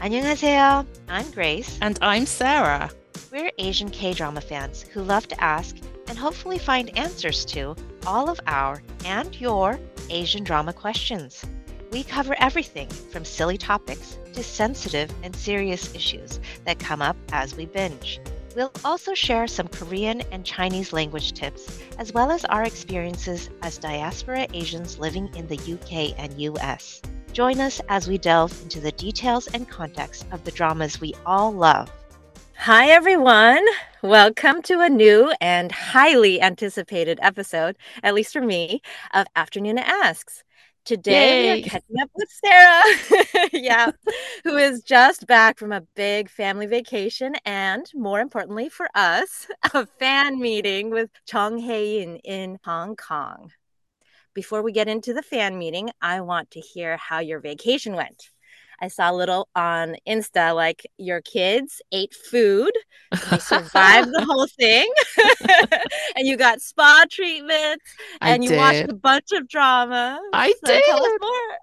안녕하세요. I'm Grace. And I'm Sarah. We're Asian K drama fans who love to ask and hopefully find answers to all of our and your Asian drama questions. We cover everything from silly topics to sensitive and serious issues that come up as we binge. We'll also share some Korean and Chinese language tips, as well as our experiences as diaspora Asians living in the UK and US. Join us as we delve into the details and context of the dramas we all love. Hi, everyone. Welcome to a new and highly anticipated episode, at least for me, of Afternoon Asks. Today Yay. we're catching up with Sarah, yeah, who is just back from a big family vacation and, more importantly for us, a fan meeting with Chong Hae-in in Hong Kong. Before we get into the fan meeting, I want to hear how your vacation went. I saw a little on Insta like your kids ate food, they survived the whole thing, and you got spa treatments, I and you watched a bunch of drama. I So did. more.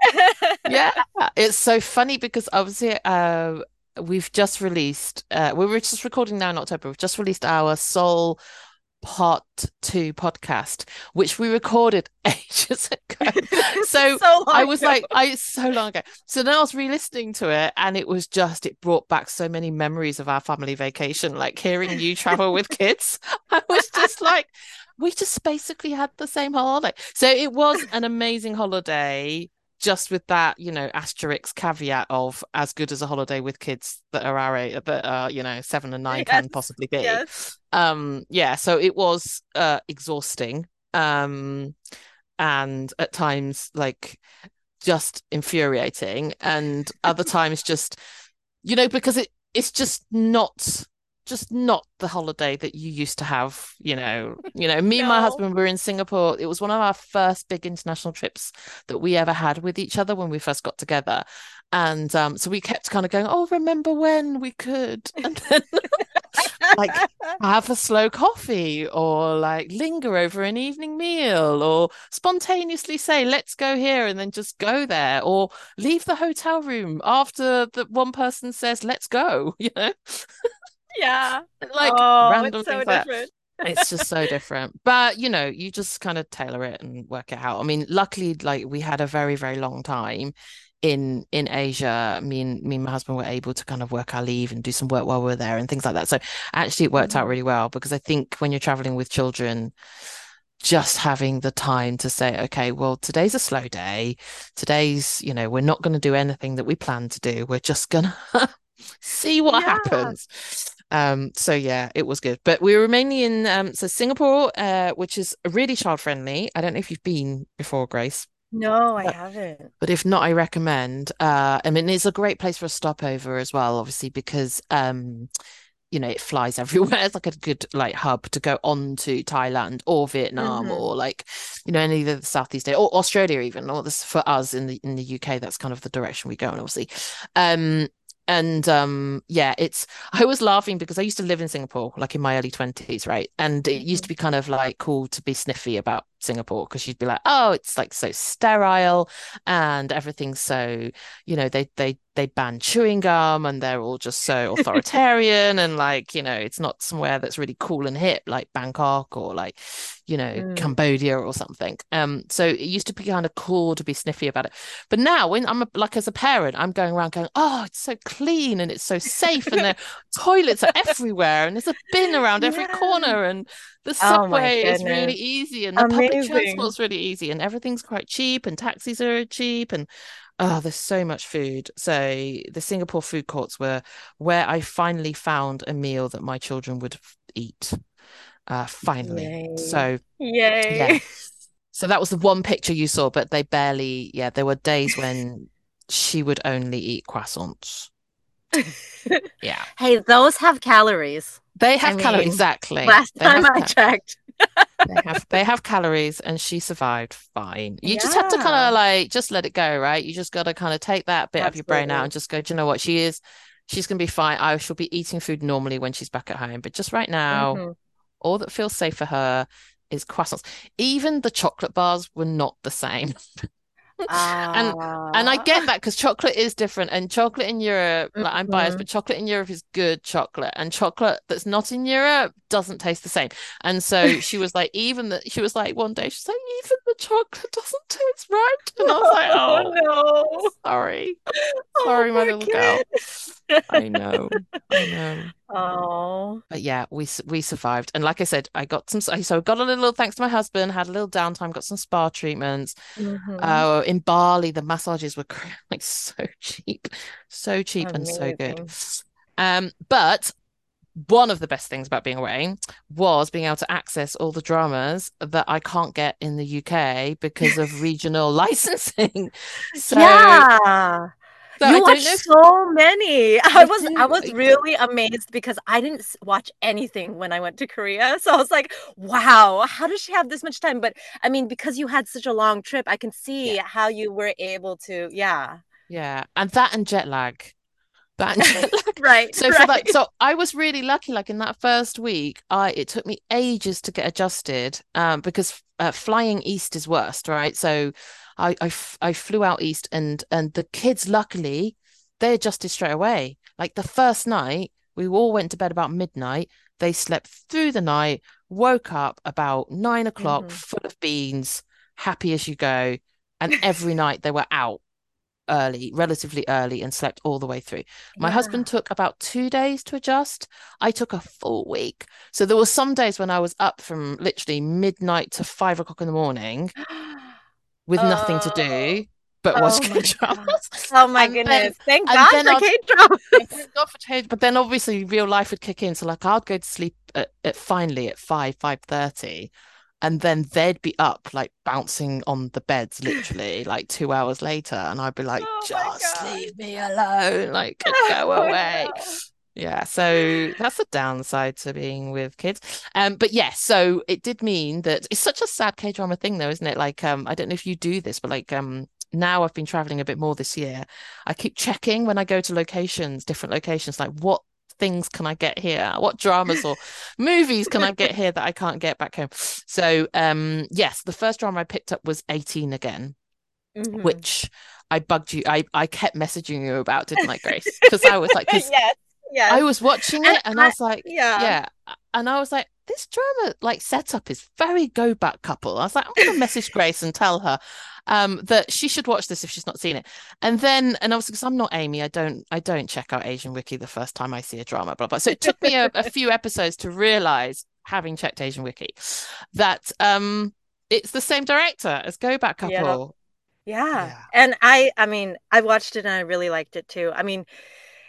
yeah, it's so funny because obviously uh, we've just released, uh, we were just recording now in October, we've just released our Seoul Part 2 podcast, which we recorded ages ago. So, So I was ago. like, I so long ago. So then I was re-listening to it, and it was just it brought back so many memories of our family vacation. Like hearing you travel with kids, I was just like, we just basically had the same holiday. So it was an amazing holiday, just with that, you know, asterisk caveat of as good as a holiday with kids that are our age, that are, you know, seven and nine can possibly be. yes. Um, yeah, so it was uh exhausting. Um, and at times like just infuriating, and other times just, you know, because it it's just not just not the holiday that you used to have, you know. You know, me and my No. husband were in Singapore. It was one of our first big international trips that we ever had with each other when we first got together. And um, so we kept kind of going, oh, remember when we could? And then like have a slow coffee or like linger over an evening meal or spontaneously say let's go here and then just go there or leave the hotel room after the one person says let's go you know yeah. like oh, random it's so things like it's just so different but you know you just kind of tailor it and work it out i mean luckily like we had a very very long time in in Asia, me and me and my husband were able to kind of work our leave and do some work while we were there and things like that. So actually it worked out Mhm. really well because I think when you're traveling with children, just having the time to say, okay, well, today's a slow day. Today's, you know, we're not going to do anything that we plan to do. We're just gonna see what Yeah. happens. Um, so yeah, it was good. But we were mainly in um so Singapore, uh, which is really child friendly. I don't know if you've been before, Grace. No, I But- haven't. But if not, I recommend. Uh, I mean, it's a great place for a stopover as well, obviously, because um, you know, it flies everywhere. It's like a good like hub to go on to Thailand or Vietnam Mhm. or like, you know, any of the Southeast Asia or Australia even. Or this for us in the in the UK, that's kind of the direction we go in, obviously. Um, and um, yeah, it's I was laughing because I used to live in Singapore, like in my early 20s, right? And it used to be kind of like cool to be sniffy about Singapore because you'd be like, oh, it's like so sterile and everything's so, you know, they they they ban chewing gum and they're all just so authoritarian and like, you know, it's not somewhere that's really cool and hip like Bangkok or like, you know, Mm. Cambodia or something. Um, so it used to be kind of cool to be sniffy about it. But now when I'm a, like as a parent, I'm going around going, oh, it's so clean and it's so safe and the toilets are everywhere and there's a bin around every Yeah. corner and the Oh subway is really easy and the public Amazing. transport's really easy and everything's quite cheap and taxis are cheap and oh, there's so much food. So the Singapore food courts were where I finally found a meal that my children would eat. Uh, finally. Yay. So Yay. yeah. So that was the one picture you saw, but they barely, yeah, there were days when she would only eat croissants. Yeah. Hey, those have calories. They have calories, mean, exactly. Last They time have I ca- checked. they have they have calories and she survived fine. You just have to kind of like just let it go, right? You just got to kind of take that bit of your brain out and just go, do you know what? She is she's gonna be fine. I shall be eating food normally when she's back at home. But just right now, Mhm. all that feels safe for her is croissants. Even the chocolate bars were not the same. and and I get that because chocolate is different, and chocolate in Europe, like I'm biased, Mhm. but chocolate in Europe is good chocolate, and chocolate that's not in Europe doesn't taste the same. And so she was like, even that she was like one day, she's like, even the chocolate doesn't taste right, and I was like, oh, no. sorry, Oh, sorry, my poor little girl. I know, I know. Oh. But yeah, we we survived, and like I said, I got some. So I got a little thanks to my husband, had a little downtime, got some spa treatments. Mhm. Oh, in Bali, the massages were like so cheap, so cheap and so good. Um, but one of the best things about being away was being able to access all the dramas that I can't get in the UK because of regional licensing. So, yeah. So you watched know so many. I I was I was really amazed because I didn't watch anything when I went to Korea. So I was like, wow, how does she have this much time? But I mean, because you had such a long trip, I can see Yeah, how you were able to, yeah. yeah, and that and jet lag. That and jet lag. Right, So for that, so I was really lucky. Like in that first week, I it took me ages to get adjusted, um, because uh, flying east is worst, right? So I, I f- I flew out east, and and the kids, luckily, they adjusted straight away. Like the first night, we all went to bed about midnight. They slept through the night, woke up about nine o'clock, Mhm. full of beans, happy as you go, and every night they were out early, relatively early, and slept all the way through. My Yeah. husband took about two days to adjust. I took a full week. So there were some days when I was up from literally midnight to five o'clock in the morning with nothing to do but oh watch my K dramas. Oh my And then goodness. Thank and God then for K dramas. thank God for change. But then obviously real life would kick in. So like I'd go to sleep at, at finally at five, five thirty. And then they'd be up like bouncing on the beds literally like two hours later. And I'd be like, Oh just leave me alone. Like oh go Oh away. Yeah, so that's the downside to being with kids. Um, but yeah, so it did mean that it's such a sad K-drama thing though, isn't it? Like, um, I don't know if you do this, but like, um, now I've been traveling a bit more this year. I keep checking when I go to locations, different locations, like what things can I get here? What dramas or movies can I get here that I can't get back home? So, um, yes, the first drama I picked up was 18 again Mhm. which I bugged you. I, I kept messaging you about, didn't I, Grace? Because I was like, yes, yes. I was watching it and I I, was like, yeah. yeah. And I was like, this drama like setup is very go back couple. I was like, I'm gonna message Grace and tell her um that she should watch this if she's not seen it. And then and obviously because I'm not Amy, I don't I don't check out Asian Wiki the first time I see a drama, blah blah. So it took me a, a few episodes to realize, having checked Asian Wiki, that um it's the same director as Go Back Yeah. Couple. Yeah. Yeah. And I I mean, I watched it and I really liked it too. I mean,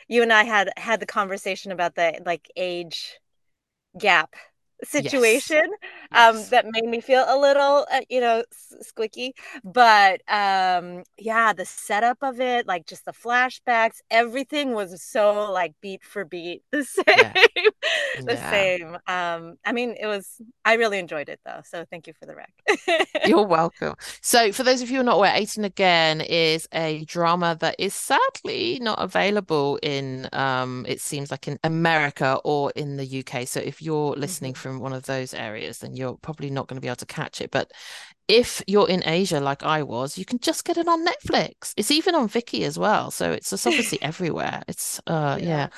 you and I had had the conversation about the like age gap Yes. situation um that made me feel a little uh, you know squicky but um yeah the setup of it like just the flashbacks everything was so like beat for beat the same Yeah. the Yeah. same um i mean it was i really enjoyed it though so thank you for the rec You're welcome. So, for those of you who are not aware, 18 Again is a drama that is sadly not available in, um, it seems like in America or in the UK. So, if you're listening Mhm. from one of those areas, then you're probably not going to be able to catch it. But if you're in Asia, like I was, you can just get it on Netflix. It's even on Viki as well. So, it's just obviously everywhere. It's, uh, yeah yeah.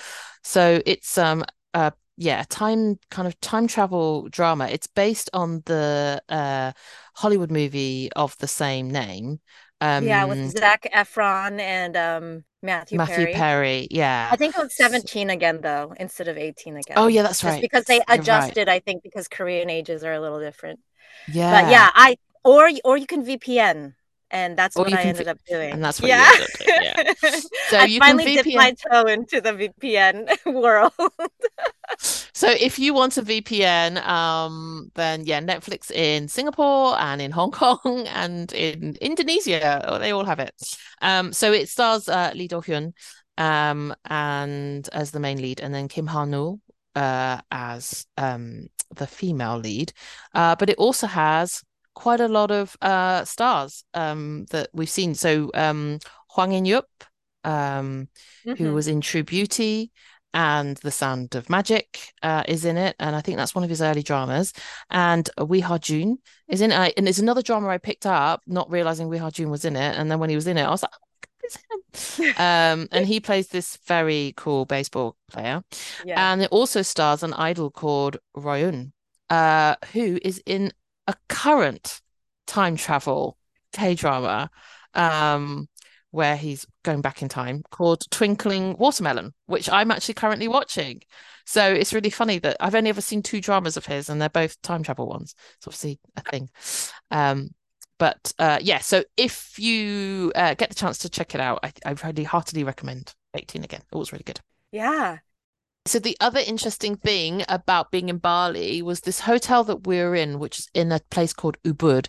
So, it's, um, uh, yeah, time kind of time travel drama. It's based on the uh Hollywood movie of the same name. Um, yeah with Um, Zac Efron and um Matthew Matthew Perry Perry, yeah. I think it was 17 again though instead of 18 again. Oh yeah, that's just right. because they You're right. adjusted I think because Korean ages are a little different but Yeah. yeah I or or you can VPN and that's Or what I ended v- up doing. and that's what you yeah ended up doing. Yeah. So I you can finally dipped my toe into the VPN world So if you want a VPN, um, then yeah, Netflix in Singapore and in Hong Kong and in Indonesia, oh, they all have it. Um, so it stars uh, Lee Do-hyun, um, and as the main lead, and then Kim Ha-neul, uh, as um the female lead. Uh, but it also has quite a lot of uh stars um that we've seen. So um Hwang In-youp, um, who Mhm. was in True Beauty and The Sound of Magic uh, is in it, and I think that's one of his early dramas. And Wi Ha-joon is in it, and it's another drama I picked up, not realizing Wi Ha-joon was in it, and then when he was in it, I was like. Oh, um, and he plays this very cool baseball player, yeah. and it also stars an idol called Ryeoun, uh, who is in a current time travel K drama um, where he's going back in time called Twinkling Watermelon, which I'm actually currently watching. So it's really funny that I've only ever seen two dramas of his and they're both time travel ones. It's obviously a thing. Um, but uh, yeah, so if you uh, get the chance to check it out, I, I really heartily recommend 18 again. It was really good. Yeah. So the other interesting thing about being in Bali was this hotel that we we're in, which is in a place called Ubud,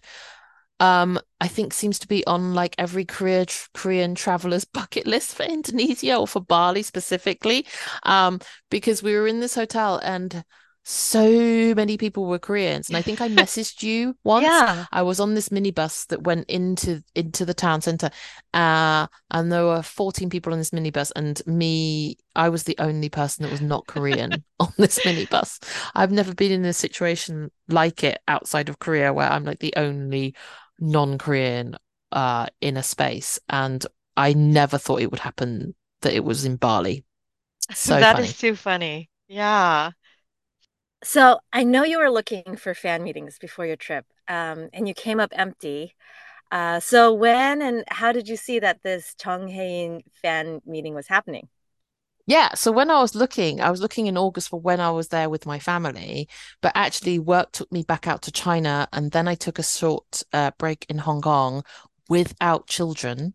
um, I think seems to be on like every Korea, Korean traveler's bucket list for Indonesia or for Bali specifically. Um, because we were in this hotel and so many people were Koreans. And I think I messaged you once. Yeah. I was on this minibus that went into into the town center. Uh, and there were 14 people on this minibus, and me, I was the only person that was not Korean on this minibus. I've never been in a situation like it outside of Korea where I'm like the only non-Korean uh, in a space, and I never thought it would happen that it was in Bali. So that funny. is too funny. Yeah. So I know you were looking for fan meetings before your trip, um, and you came up empty. Uh, so when and how did you see that this Jung Hae In fan meeting was happening? Yeah, so when I was looking, I was looking in August for when I was there with my family, but actually work took me back out to China, and then I took a short uh, break in Hong Kong without children.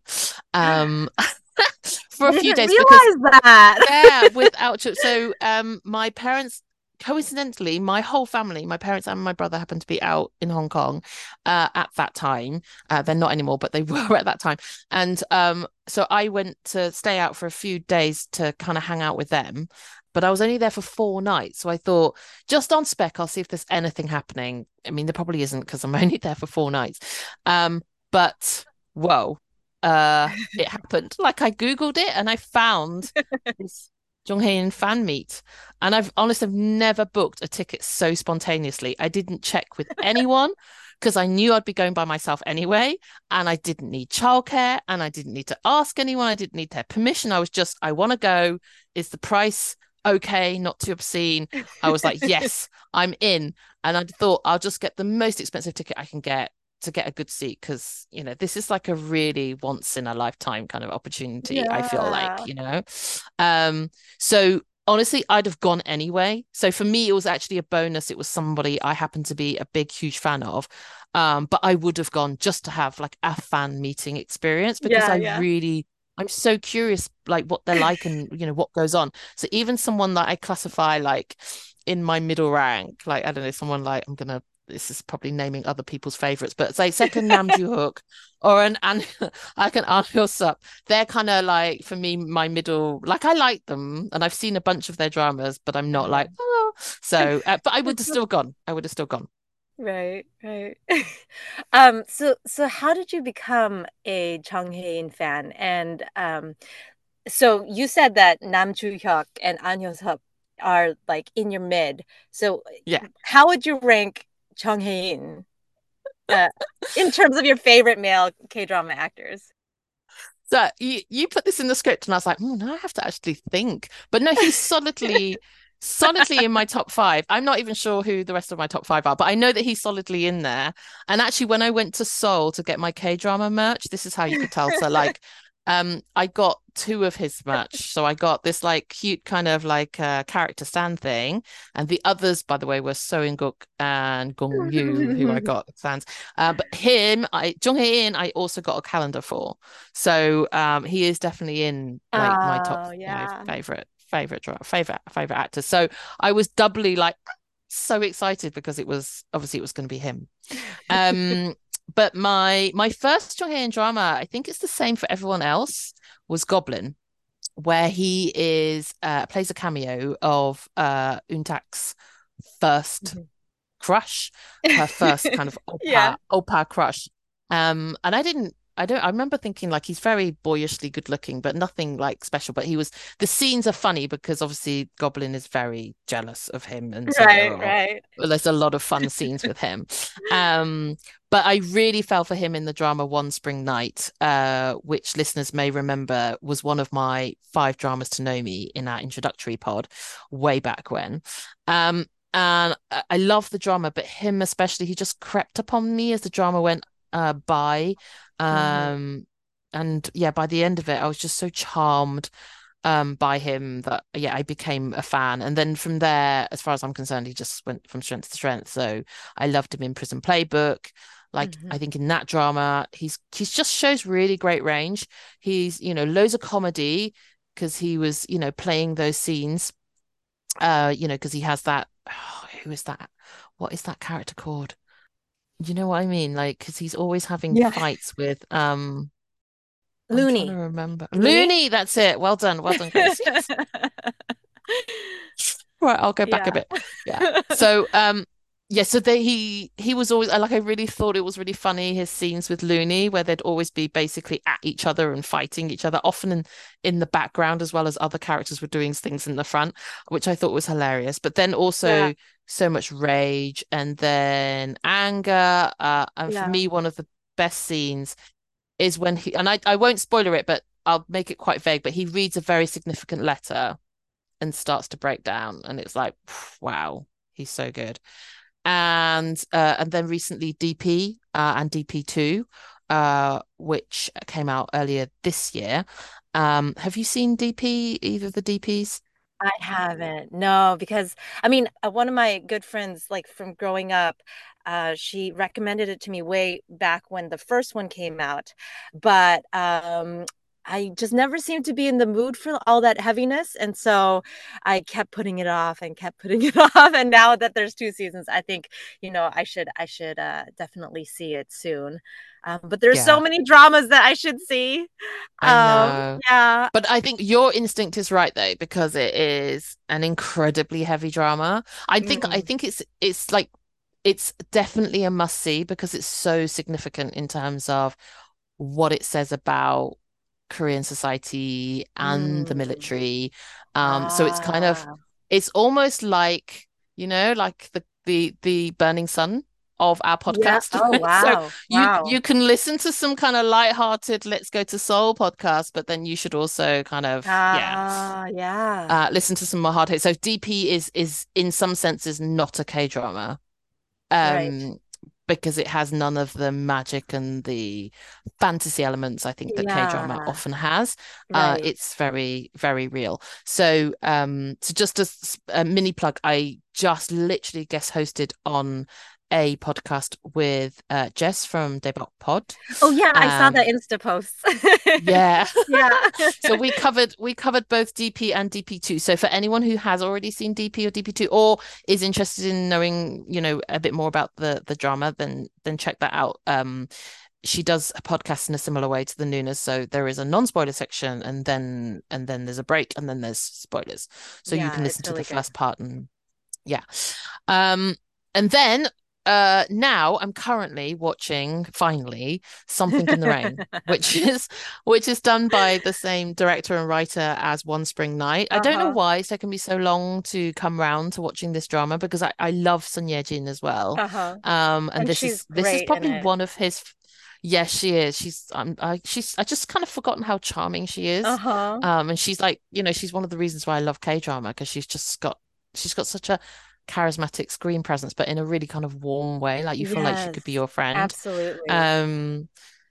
Um, for a few days because that. yeah, without. So um, my parents coincidentally, my whole family, my parents and my brother happened to be out in Hong Kong uh, at that time. Uh, they're not anymore, but they were at that time. And um, so I went to stay out for a few days to kind of hang out with them. But I was only there for four nights. So I thought, just on spec, I'll see if there's anything happening. I mean, there probably isn't because I'm only there for four nights. Um, but whoa, uh, it happened. Like I Googled it and I found this Jonghae fan meet. And I've honestly I've never booked a ticket so spontaneously. I didn't check with anyone because I knew I'd be going by myself anyway. And I didn't need childcare and I didn't need to ask anyone. I didn't need their permission. I was just, I want to go. Is the price okay? Not too obscene. I was like, yes, I'm in. And I thought I'll just get the most expensive ticket I can get to get a good seat because you know this is like a really once in a lifetime kind of opportunity yeah. i feel like you know? Um so honestly i'd have gone anyway. So for me it was actually a bonus. It was somebody i happen to be a big huge fan of. Um but i would have gone just to have like a fan meeting experience because yeah, i yeah. really i'm so curious like what they're like and you know what goes on. So even someone that i classify like in my middle rank like i don't know someone like i'm gonna this is probably naming other people's favorites, but say second Nam Joo Hyuk or an and I can An Hyo Sup. They're kind of like for me my middle. Like I like them, and I've seen a bunch of their dramas, but I'm not like oh. So, uh, but I would have still gone. I would have still gone. Right, right. um. So, so how did you become a Jung Hae In fan? And um, so you said that Nam Joo Hyuk and An Hyo Sup are like in your mid. So, yeah, how would you rank Jung Hae In uh, in terms of your favorite male K drama actors? So you you put this in the script, and I was like, oh, now I have to actually think. But no, he's solidly, solidly in my top five. I'm not even sure who the rest of my top five are, but I know that he's solidly in there. And actually, when I went to Seoul to get my K drama merch, this is how you could tell. So like, um I got two of his merch. So I got this like cute kind of like uh, character stand thing, and the others, by the way, were Seo In Guk and Gong Yu, who I got stands. Uh, but him, I Jung Hae In, I also got a calendar for. So um he is definitely in like oh, my top yeah. my favorite favorite favorite favorite actor. So I was doubly like so excited because it was obviously it was going to be him. Um but my my first Jonghae drama, I think it's the same for everyone else, was Goblin, where he is uh, plays a cameo of uh Euntak's 1st mm-hmm. crush, her first kind of oppa, yeah. oppa crush. Um, and I didn't I don't I remember thinking like he's very boyishly good looking, but nothing like special. But he was the scenes are funny because obviously Goblin is very jealous of him, and so right, right. Well, there's a lot of fun scenes with him. Um, but I really fell for him in the drama One Spring Night, uh, which listeners may remember was one of my five dramas to know me in our introductory pod way back when. Um, and I love the drama, but him especially, he just crept upon me as the drama went uh, by. Mm-hmm. Um, mm. And yeah, by the end of it, I was just so charmed um, by him that yeah, I became a fan. And then from there, as far as I'm concerned, he just went from strength to strength. So I loved him in Prison Playbook. Like mm-hmm. I think in that drama, he's he's just shows really great range. He's you know loads of comedy because he was you know playing those scenes. Uh, you know because he has that. Oh, who is that? What is that character called? You know what I mean? Like, because he's always having yeah. fights with um Loony. remember? Loony? That's it. Well done. Well done. Yes. right, I'll go back yeah. a bit. Yeah. So um yeah, so they he he was always like I really thought it was really funny his scenes with Loony where they'd always be basically at each other and fighting each other, often in in the background as well as other characters were doing things in the front, which I thought was hilarious. But then also yeah. So much rage and then anger. Uh, and yeah. for me, one of the best scenes is when he and I I won't spoiler it, but I'll make it quite vague. But he reads a very significant letter and starts to break down, and it's like wow, he's so good and uh, and then recently DP uh, and DP2, uh, which came out earlier this year. Um, have you seen DP? Either of the DPs? I haven't. No, because I mean, uh, one of my good friends, like from growing up, uh, she recommended it to me way back when the first one came out. But um, I just never seemed to be in the mood for all that heaviness. And so I kept putting it off and kept putting it off. And now that there's two seasons, I think, you know, I should, I should uh, definitely see it soon. Um, but there's yeah. so many dramas that I should see. Um, yeah. But I think your instinct is right though, because it is an incredibly heavy drama. I think, mm. I think it's, it's like, it's definitely a must see because it's so significant in terms of what it says about Korean society and mm. the military. Um, ah. so it's kind of ah. it's almost like you know, like the the the burning sun of our podcast. Yeah. Oh wow. so you wow. you can listen to some kind of light-hearted let's go to Seoul podcast, but then you should also kind of yeah. yeah. Uh, listen to some more hard hits. So DP is is in some senses not a K-drama. Um right because it has none of the magic and the fantasy elements I think that yeah. K drama often has. Uh, right. Uh, it's very, very real. So, um, so just as a mini plug, I just literally guest hosted on a podcast with uh, Jess from Daebak Pod. Oh yeah, I saw the Insta post. yeah, yeah. so we covered we covered both DP and DP2. So for anyone who has already seen DP or DP2 or is interested in knowing, you know, a bit more about the the drama, then then check that out. Um, she does a podcast in a similar way to the Noonas. So there is a non-spoiler section, and then and then there's a break, and then there's spoilers. So yeah, you can listen to the good. first part and yeah. Um, and then uh, now I'm currently watching finally Something in the Rain, which is which is done by the same director and writer as One Spring Night. Uh-huh. I don't know uh-huh. why it's taken me so long to come round to watching this drama because I, I love Son Ye Jin as well. Uh-huh. Um, and, and this is this is probably one of his. Yes, she is. She's um, I she's I just kind of forgotten how charming she is. Uh-huh. Um, and she's like you know she's one of the reasons why I love K drama because she's just got she's got such a charismatic screen presence, but in a really kind of warm way. Like you feel yes, like she could be your friend. Absolutely. Um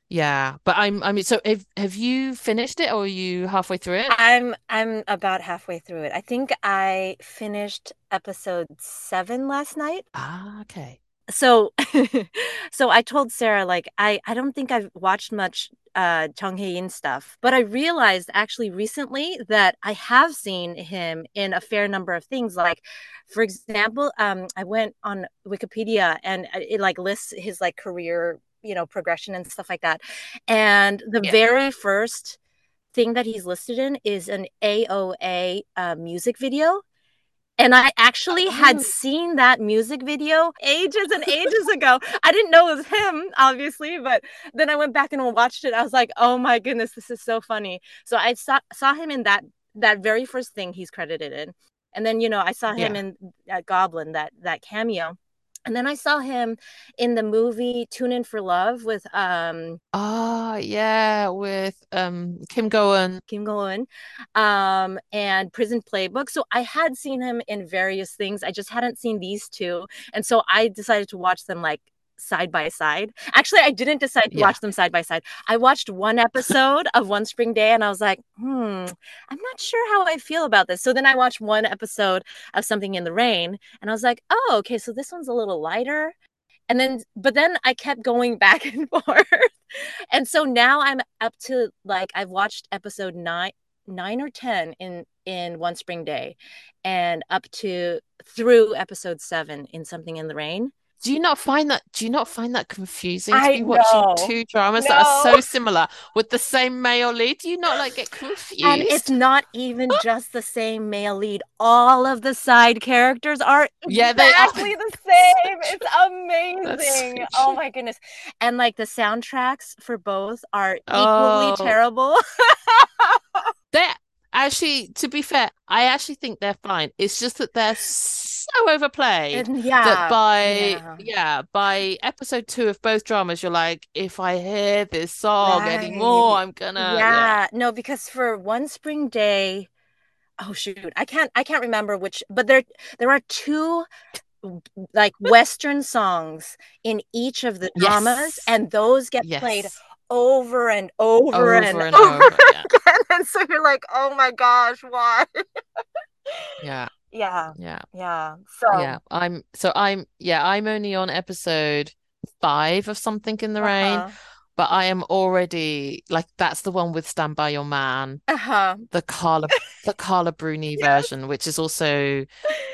yeah. But I'm I mean, so have have you finished it or are you halfway through it? I'm I'm about halfway through it. I think I finished episode seven last night. Ah, okay so so i told sarah like i i don't think i've watched much uh Jung Hae In stuff but i realized actually recently that i have seen him in a fair number of things like for example um i went on wikipedia and it like lists his like career you know progression and stuff like that and the yeah. very first thing that he's listed in is an aoa uh, music video And I actually had Oh. seen that music video ages and ages ago. I didn't know it was him, obviously, but then I went back and watched it. I was like, "Oh my goodness, this is so funny." So I saw saw him in that that very first thing he's credited in, and then you know I saw him Yeah. in that Goblin that that cameo, and then I saw him in the movie Tune In for Love with um Ah, yeah, with um Kim Go-eun. Kim Go-eun, um, and Prison Playbook. So I had seen him in various things. I just hadn't seen these two, and so I decided to watch them like side by side. Actually, I didn't decide to Yeah. watch them side by side. I watched one episode of One Spring Day, and I was like, hmm, I'm not sure how I feel about this. So then I watched one episode of Something in the Rain, and I was like, oh, okay, so this one's a little lighter. And then, but then I kept going back and forth. And so now I'm up to like I've watched episode nine, nine or ten in in One Spring Day, and up to through episode seven in Something in the Rain. Do you not find that do you not find that confusing to I be watching two dramas that are so similar with the same male lead? Do you not like get confused? And it's not even just the same male lead. All of the side characters are Yeah, they are. exactly the same. It's That's so amazing. oh my goodness. And like the soundtracks for both are equally Oh. terrible. They're actually, to be fair, I actually think they're fine. It's just that they're so overplayed And yeah. that by yeah. yeah, by episode two of both dramas, you're like, if I hear this song anymore, I'm gonna yeah no because for one spring day oh shoot i can't i can't remember which but there there are two like western songs in each of the dramas Yes. and those get played over and over, Over and, and over, over, yeah. again and so you're like oh my gosh why Yeah, yeah yeah. yeah so Yeah, I'm so I'm yeah, I'm only on episode five of Something in the Rain, uh-huh but I am already like that's the one with Stand By Your Man, uh-huh the Carla the Carla Bruni version, which is also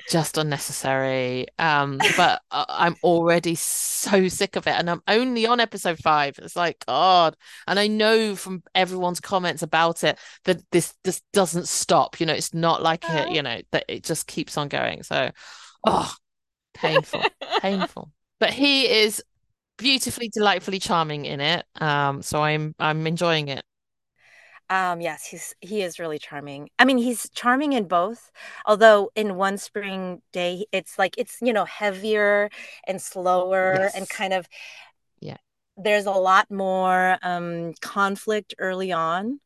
just unnecessary. Um, but I- I'm already so sick of it, and I'm only on episode five. It's like God, and I know from everyone's comments about it that this this doesn't stop. You know, it's not like it. You know that it just keeps on going. So, oh, painful, painful. But he is beautifully, delightfully charming in it. Um, so I'm I'm enjoying it. Um, yes, he's he is really charming. I mean, he's charming in both. Although in One Spring Day, it's like it's you know heavier and slower and kind of Yeah. There's a lot more um conflict early on,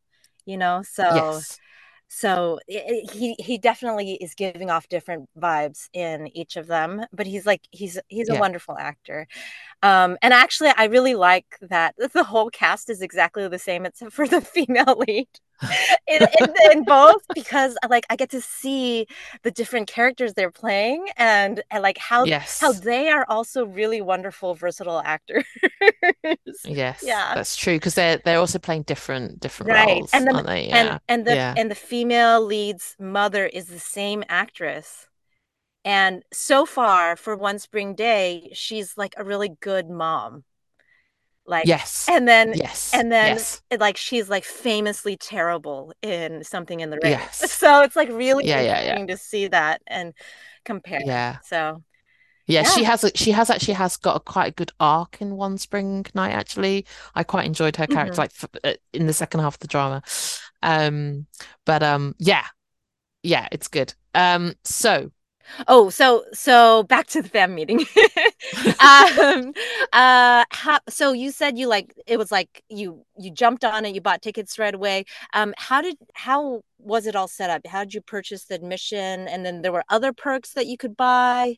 you know. So Yes. so he he definitely is giving off different vibes in each of them. But he's like he's he's a Yeah. wonderful actor. Um, and actually, I really like that the whole cast is exactly the same except for the female lead in, in, in both because like I get to see the different characters they're playing and, and like how Yes. how they are also really wonderful, versatile actors. Yes, Yeah. that's true because they're they're also playing different different Right. roles, And the- aren't they? Yeah. and and the yeah. and the female lead's mother is the same actress. And so far for One Spring Day, she's like a really good mom. Like Yes. and then Yes. and then Yes. it, like she's like famously terrible in something in the rain. Yes. So it's like really Yeah, yeah, yeah. to see that and compare. Yeah. So Yeah, she has a, she has actually has got a quite a good arc in One Spring Night actually. I quite enjoyed her character Mhm. like f uh, in the second half of the drama. Um but um yeah. Yeah, it's good. Um so oh, so so back to the fan meeting. um uh how, so you said you like it was like you you jumped on it, you bought tickets right away. Um how did how was it all set up? How did you purchase the admission and then there were other perks that you could buy?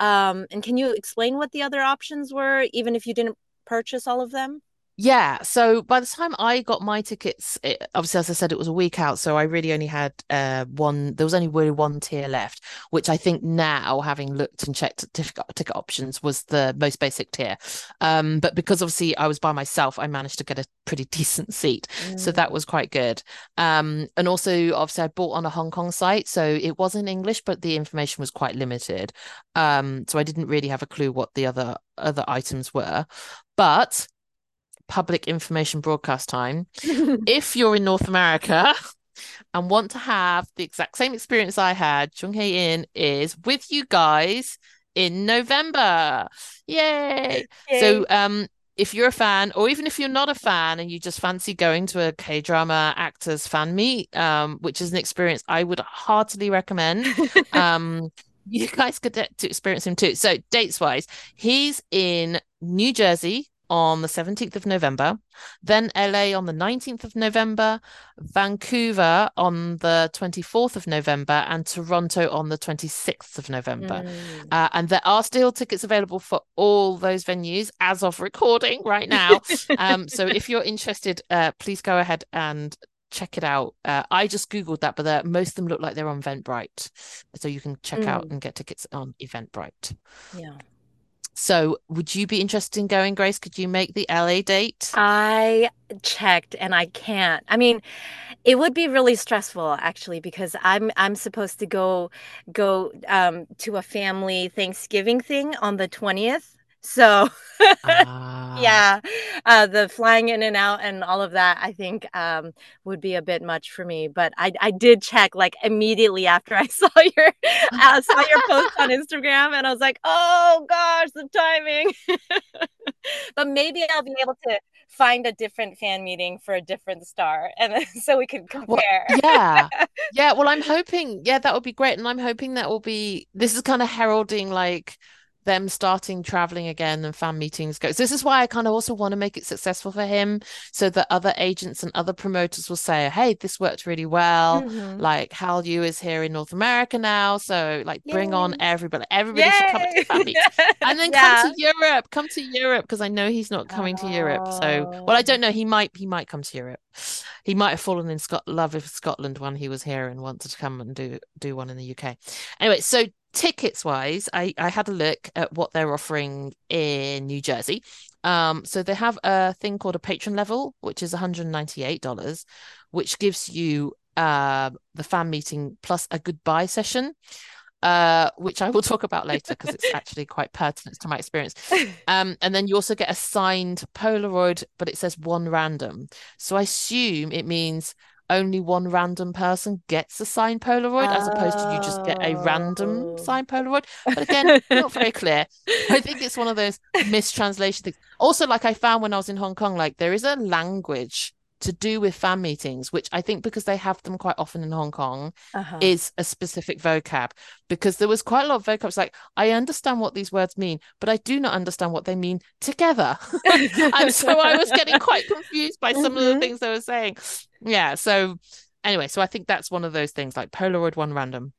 Um and can you explain what the other options were even if you didn't purchase all of them? Yeah, so by the time I got my tickets, it, obviously, as I said, it was a week out, so I really only had uh one. There was only really one tier left, which I think now, having looked and checked ticket, ticket options, was the most basic tier. Um, but because obviously I was by myself, I managed to get a pretty decent seat, so Mm. that was quite good. Um, and also obviously I bought on a Hong Kong site, so it was in English, but the information was quite limited. Um, so I didn't really have a clue what the other other items were, but public information broadcast time. If you're in North America, and want to have the exact same experience I had, Jung Hae In is with you guys in November. Yay! Yay. So um if you're a fan, or even if you're not a fan and you just fancy going to a K drama actors fan meet, um, which is an experience I would heartily recommend. um, you guys could get to experience him too. So dates wise, he's in New Jersey on the 17th of November, then LA on the 19th of November, Vancouver on the 24th of November, and Toronto on the 26th of November. Mm. Uh, and there are still tickets available for all those venues as of recording right now. um, so if you're interested, uh, please go ahead and check it out. Uh, I just googled that, but most of them look like they're on Eventbrite, so you can check out Mm. and get tickets on Eventbrite. yeah. So, would you be interested in going, Grace? Could you make the LA date? I checked and I can't. I mean, it would be really stressful actually because I'm I'm supposed to go go um to a family Thanksgiving thing on the 20th. So, Ah, yeah, uh the flying in and out and all of that I think um would be a bit much for me, but I I did check like immediately after I saw your I saw your post on Instagram and I was like, "Oh gosh, the timing." but maybe I'll be able to find a different fan meeting for a different star and then, so we can Well, compare. yeah, yeah. Well, I'm hoping, yeah, that would be great, and I'm hoping that will be. This is kind of heralding like them starting traveling again and fan meetings goes. This is why I kind of also want to make it successful for him, so that other agents and other promoters will say, "Hey, this worked really well." Mhm. Like Hal Yu is here in North America now, so like bring on Yay. everybody. Everybody should come to Yay! fan meets. And then Yeah. come to Europe. Come to Europe because I know he's not coming to Europe. So, well, I Oh. don't know. He might. He might come to Europe. He might have fallen in Scot love with Scotland when he was here and wanted to come and do do one in the UK. Anyway, so tickets wise, I I had a look at what they're offering in New Jersey. Um, so they have a thing called a patron level, which is $198, which gives you uh, the fan meeting plus a goodbye session, uh, which I will talk about later because it's actually quite pertinent to my experience. Um, and then you also get a signed Polaroid, but it says one random. So I assume it means only one random person gets a signed Polaroid as opposed to you just get a random Oh. signed Polaroid. But again, not very clear. I think it's one of those mistranslation things. Also, like I found when I was in Hong Kong, like there is a language to do with fan meetings, which I think because they have them quite often in Hong Kong, Uh-huh. is a specific vocab. Because there was quite a lot of vocabs like, I understand what these words mean, but I do not understand what they mean together. and so I was getting quite confused by some of the Mhm. things they were saying. Yeah. So anyway, so I think that's one of those things like Polaroid one random.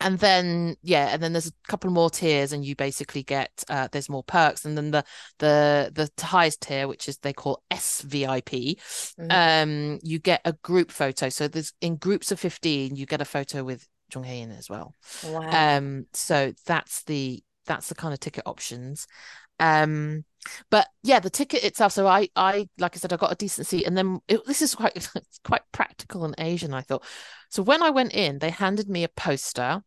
And then yeah, and then there's a couple more tiers, and you basically get uh, there's more perks, and then the the the highest tier, which is they call SVIP, Mhm. um, you get a group photo. So there's in groups of 15, you get a photo with Jung Hae In as well. Wow. Um, so that's the that's the kind of ticket options. Um, but yeah, the ticket itself. So I I like I said, I got a decent seat, and then it, this is quite quite practical and Asian. I thought. So when I went in, they handed me a poster,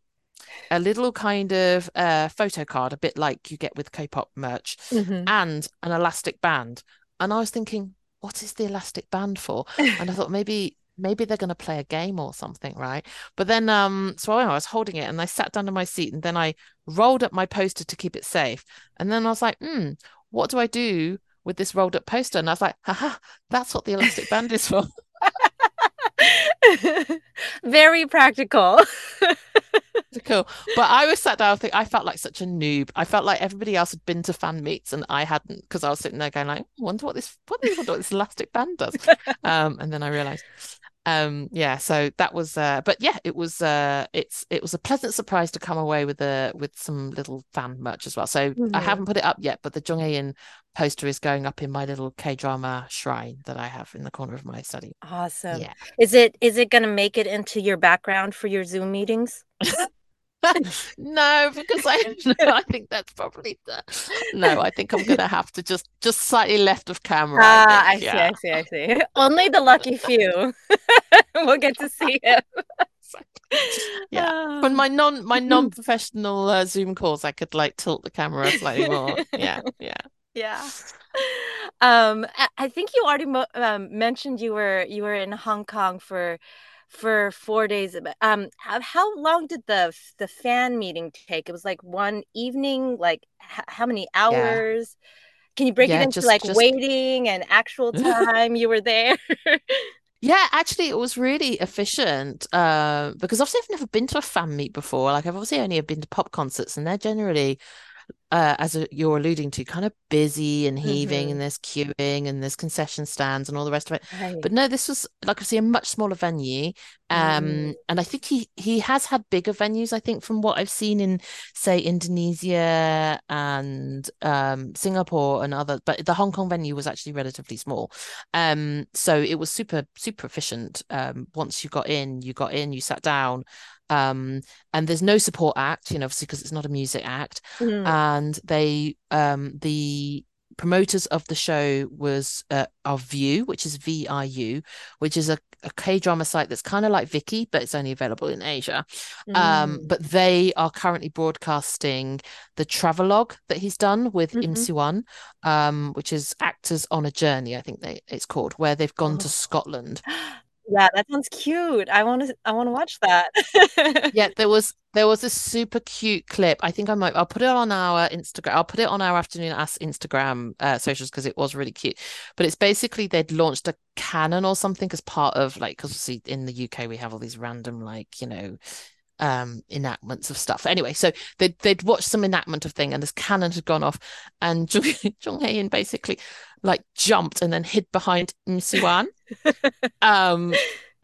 a little kind of uh photo card, a bit like you get with K-pop merch, Mhm. and an elastic band. And I was thinking, what is the elastic band for? And I thought maybe maybe they're going to play a game or something, right? But then um so I was holding it and I sat down in my seat and then I rolled up my poster to keep it safe. And then I was like, hmm, what do I do with this rolled up poster? And I was like, haha, that's what the elastic band is for. Very practical. cool. But I was sat down, I think I felt like such a noob. I felt like everybody else had been to fan meets and I hadn't because I was sitting there going like, wonder what this what, wonder what this elastic band does. Um, and then I realized. Um, yeah, so that was uh but yeah, it was uh it's it was a pleasant surprise to come away with a with some little fan merch as well. So I Mhm. haven't put it up yet, but the Jung Hae-in poster is going up in my little K-drama shrine that I have in the corner of my study. Awesome. Yeah. Is it is it going to make it into your background for your Zoom meetings? No, because I no, I think that's probably the no. I think I'm gonna have to just just slightly left of camera. Ah, I think. see, Yeah, I see, I see. Only the lucky few will get to see him. Yeah. Ah. on my non my non-professional uh, Zoom calls, I could like tilt the camera slightly more. Yeah, yeah. Yeah. Um, I, I think you already mo um, mentioned you were you were in Hong Kong for for four days. Um, how, how long did the the fan meeting take? It was like one evening. Like h- how many hours? Yeah. Can you break yeah, it into just, like just... waiting and actual time you were there? Yeah, actually, it was really efficient uh, because obviously I've never been to a fan meet before. Like I've obviously only been to pop concerts, and they're generally uh, as a, you're alluding to, kind of busy and heaving, mm-hmm. and there's queuing and there's concession stands and all the rest of it. Right. But no, this was like I see a much smaller venue, um, mm. and I think he he has had bigger venues. I think from what I've seen in say Indonesia and um, Singapore and other, but the Hong Kong venue was actually relatively small, um, so it was super super efficient. Um, once you got in, you got in, you sat down um, and there's no support act, you know, obviously because it's not a music act. Mm. And they, um, the promoters of the show was uh, of Viu, which is V I U, which is a, a K drama site that's kind of like Viki, but it's only available in Asia. Um, mm. Um, but they are currently broadcasting the travelogue that he's done with mm-hmm. Im Siwan, um, which is Actors on a Journey, I think they, it's called, where they've gone oh. to Scotland. Yeah, that sounds cute. I want to I want to watch that. yeah, there was there was a super cute clip. I think I might I'll put it on our Instagram. I'll put it on our Afternoon Asks Instagram uh, socials because it was really cute. But it's basically they'd launched a cannon or something as part of like because see in the UK we have all these random like, you know, um enactments of stuff. Anyway, so they'd they'd watched some enactment of thing and this cannon had gone off and Jung, Jung Hae-in basically like jumped and then hid behind Im Siwan. um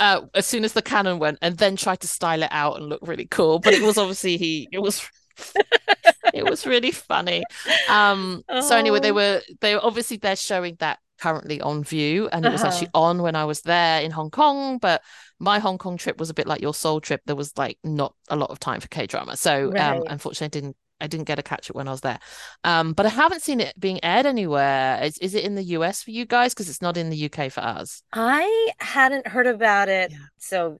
uh, as soon as the cannon went and then tried to style it out and look really cool. But it was obviously he it was it was really funny. Um oh. so anyway, they oh. were they were obviously they're showing that currently on Viu and it was uh-huh. actually on when I was there in Hong Kong, but my Hong Kong trip was a bit like your Seoul trip. There was like not a lot of time for K drama. So um, right. um unfortunately I didn't I didn't get to catch it when I was there. Um, but I haven't seen it being aired anywhere. Is, is it in the US for you guys? Because it's not in the UK for us. I hadn't heard about it. Yeah. So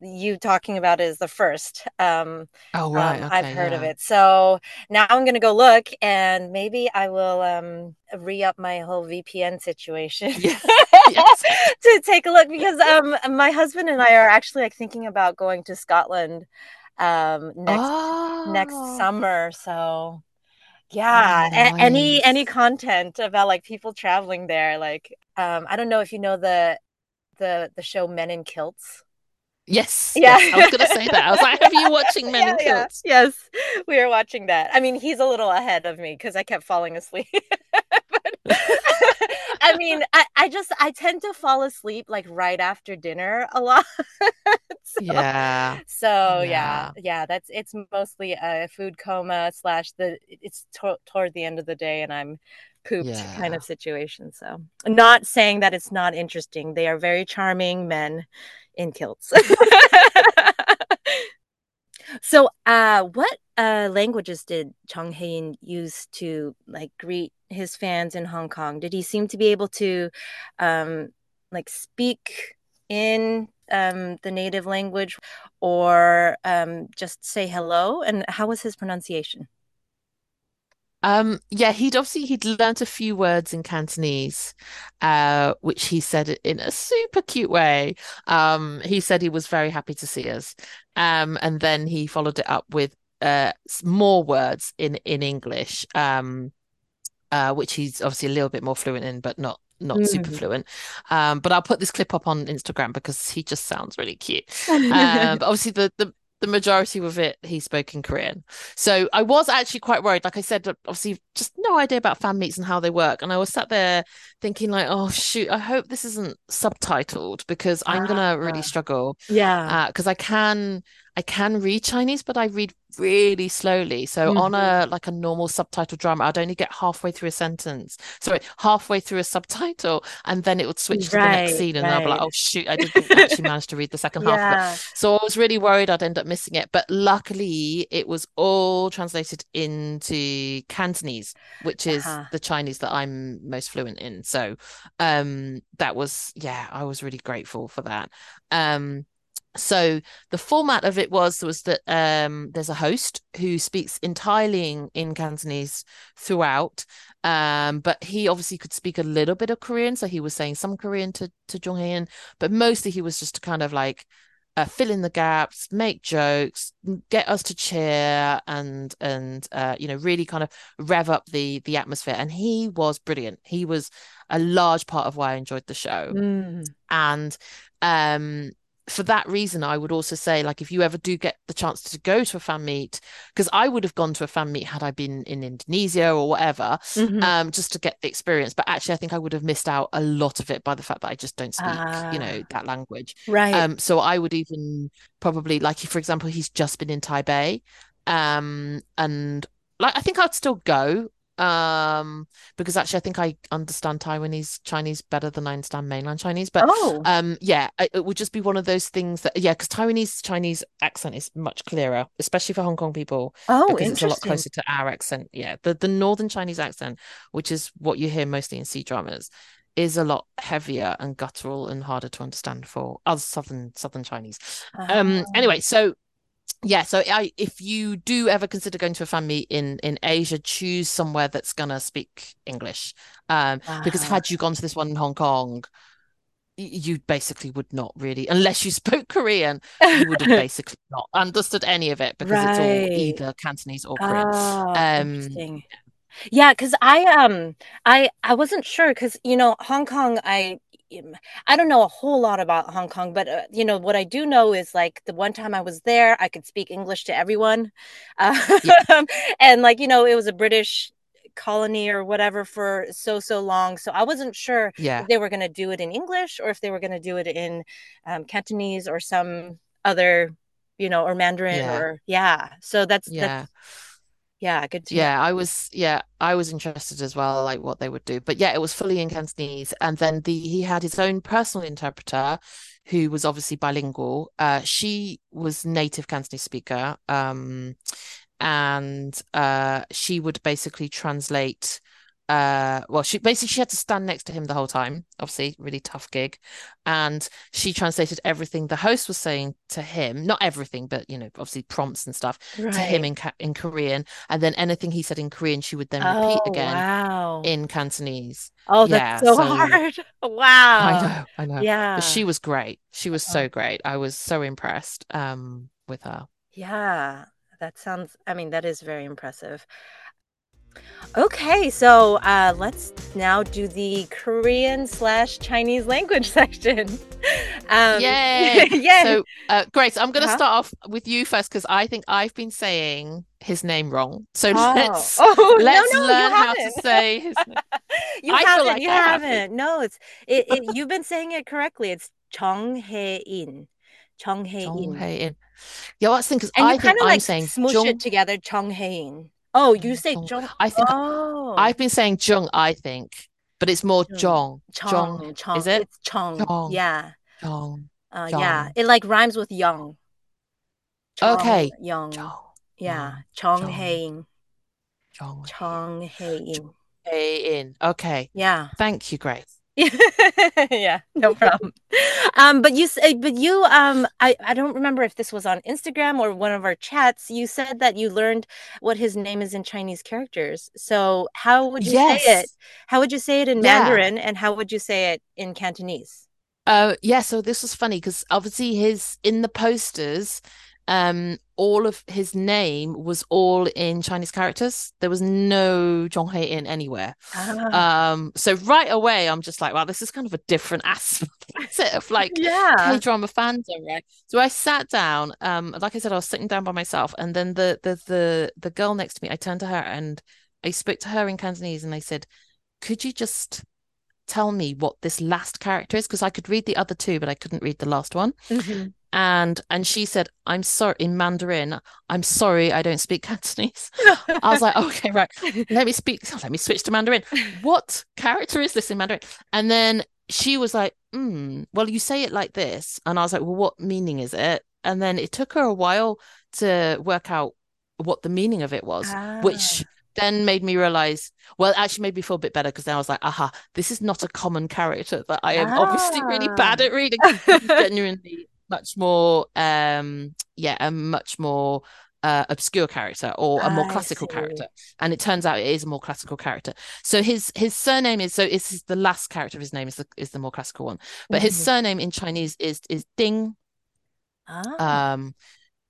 you talking about is the first. Um, oh right, um, okay, I've heard yeah. of it. So now I'm gonna go look, and maybe I will um, re up my whole VPN situation yes. Yes. to take a look because um, my husband and I are actually like thinking about going to Scotland um, next oh. next summer. So yeah, oh, nice. a- any any content about like people traveling there, like um, I don't know if you know the the the show Men in Kilts. Yes. Yeah. Yes. I was gonna say that. I was like, have you watching Men yeah, in Kilts? Yeah. Yes, we are watching that. I mean, he's a little ahead of me because I kept falling asleep. but, I mean, I, I just I tend to fall asleep like right after dinner a lot. so, yeah. So yeah. yeah, yeah, that's it's mostly a food coma slash the it's to- toward the end of the day, and I'm pooped yeah. kind of situation. So, not saying that it's not interesting. They are very charming men in kilts. so, uh, what uh, languages did Jung Hae-in use to like greet his fans in Hong Kong? Did he seem to be able to um, like speak in um, the native language or um, just say hello? And how was his pronunciation? Um, yeah, he'd obviously he'd learnt a few words in Cantonese, uh, which he said in a super cute way. Um, he said he was very happy to see us. Um, and then he followed it up with uh more words in in English, um, uh, which he's obviously a little bit more fluent in, but not not mm. super fluent. Um, but I'll put this clip up on Instagram because he just sounds really cute. um, but obviously the the the majority of it he spoke in Korean. So I was actually quite worried. Like I said, obviously just no idea about fan meets and how they work. And I was sat there thinking like, oh shoot, I hope this isn't subtitled because I'm gonna really ah. struggle. Yeah. Because uh, I can I can read Chinese, but I read really slowly. So mm-hmm. on a like a normal subtitle drama, I'd only get halfway through a sentence. Sorry, halfway through a subtitle, and then it would switch right, to the next scene, and right. I'd be like, "Oh shoot, I didn't actually manage to read the second yeah. half of it." So I was really worried I'd end up missing it. But luckily, it was all translated into Cantonese, which is uh-huh. the Chinese that I'm most fluent in. So um, that was yeah, I was really grateful for that. Um, so the format of it was was that um, there's a host who speaks entirely in, in Cantonese throughout, um, but he obviously could speak a little bit of Korean, so he was saying some Korean to to Jung Hae-in, but mostly he was just kind of like uh, fill in the gaps, make jokes, get us to cheer, and and uh, you know really kind of rev up the the atmosphere. And he was brilliant. He was a large part of why I enjoyed the show. Mm. And um, for that reason, I would also say, like, if you ever do get the chance to go to a fan meet, because I would have gone to a fan meet had I been in Indonesia or whatever, Mhm. um, just to get the experience. But actually, I think I would have missed out a lot of it by the fact that I just don't speak, you know, Ah. that language. right. Um, so I would even probably like, for example, he's just been in Taipei, um, and like I think I'd still go, um, because actually I think I understand Taiwanese Chinese better than I understand mainland Chinese. But oh, um, yeah, it, it would just be one of those things that yeah, because Taiwanese Chinese accent is much clearer, especially for Hong Kong people, oh, because it's a lot closer to our accent. Yeah, the the Northern Chinese accent, which is what you hear mostly in C dramas. Is a lot heavier and guttural and harder to understand for us Southern Southern Chinese um Ah. anyway so yeah so i if you do ever consider going to a fan meet in in asia choose somewhere that's gonna speak english um because Ah. had you gone to this one in hong kong you basically would not really unless you spoke korean you would have basically not understood any of it because it's all either cantonese or korean Oh, Um. Yeah, because I um I I wasn't sure because you know Hong Kong I I don't know a whole lot about Hong Kong, but uh, you know what I do know is like the one time I was there, I could speak English to everyone, uh, and like you know it was a British colony or whatever for so so long, so I wasn't sure yeah if they were going to do it in English or if they were going to do it in um, Cantonese or some other, you know, or Mandarin Yeah. or yeah. So that's yeah that's yeah, good to know. Yeah, I was yeah, I was interested as well, like what they would do. But yeah, it was fully in Cantonese. And then the he had his own personal interpreter who was obviously bilingual. Uh she was native Cantonese speaker. Um and uh she would basically translate uh well she basically she had to stand next to him the whole time obviously really tough gig and she translated everything the host was saying to him not everything but you know obviously prompts and stuff to him in in Korean, and then anything he said in Korean, she would then repeat Oh, again wow. in Cantonese. Oh, yeah, that's so so- hard. Wow. I know, I know. Yeah. But she was great. She was Uh-huh. so great. I was so impressed um with her. Yeah, that sounds, I mean, that is very impressive. Okay, so uh, let's now do the Korean slash Chinese language section. Um, Yay! yay! So, uh, Grace, I'm going to Uh-huh. start off with you first because I think I've been saying his name wrong. So oh. let's oh, let's no, no, learn how to say his name. You I haven't. like you haven't. haven't. No, it's it, it. You've been saying it correctly. It's Chong Hae In. Chong Hae In. Yeah, well, that's the thing because I think I'm like saying smoosh Jung. it together, Chong Hae In. Oh, you say. Jong. I think Oh, I've been saying Jung, I think, but it's more. Jong. Chong. Chong. is it? It's Chong. Chong. Yeah. Jong. Uh, yeah. It like rhymes with young. Chong, Okay. Young. Yeah. Chong Jong. Hae In. Jong. Chong. Hae In. Okay. Yeah. Thank you, Grace. yeah, no problem. Um, but you but you, um, I, I don't remember if this was on Instagram or one of our chats. You said that you learned what his name is in Chinese characters. So how would you say it? How would you say it in Yeah. Mandarin, and how would you say it in Cantonese? Uh, yeah, so this was funny because obviously his in the posters, um, all of his name was all in Chinese characters. There was no Jung Hae In anywhere. Ah, Um, so right away, I'm just like, wow, this is kind of a different aspect of like yeah. K-drama fandom, right? So I sat down, um, like I said, I was sitting down by myself, and then the the the the girl next to me, I turned to her and I spoke to her in Cantonese, and I said, "Could you just tell me what this last character is?" Because I could read the other two, but I couldn't read the last one. Mhm. And and she said, "I'm sorry in Mandarin. I'm sorry, I don't speak Cantonese." I was like, "Okay, right. Let me speak. Let me switch to Mandarin. What character is this in Mandarin?" And then she was like, hmm, well, you say it like this. And I was like, well, what meaning is it? And then it took her a while to work out what the meaning of it was, which Ah. then made me realize, well, actually made me feel a bit better because then I was like, aha, this is not a common character that I am obviously really bad Ah. at reading. Genuinely much more, um, yeah, a much more uh, obscure character or a more I classical see. character. And it turns out it is a more classical character. So his his surname is so it's is the last character of his name is the is the more classical one. But his Mhm. surname in Chinese is is Ding. Ah. Um,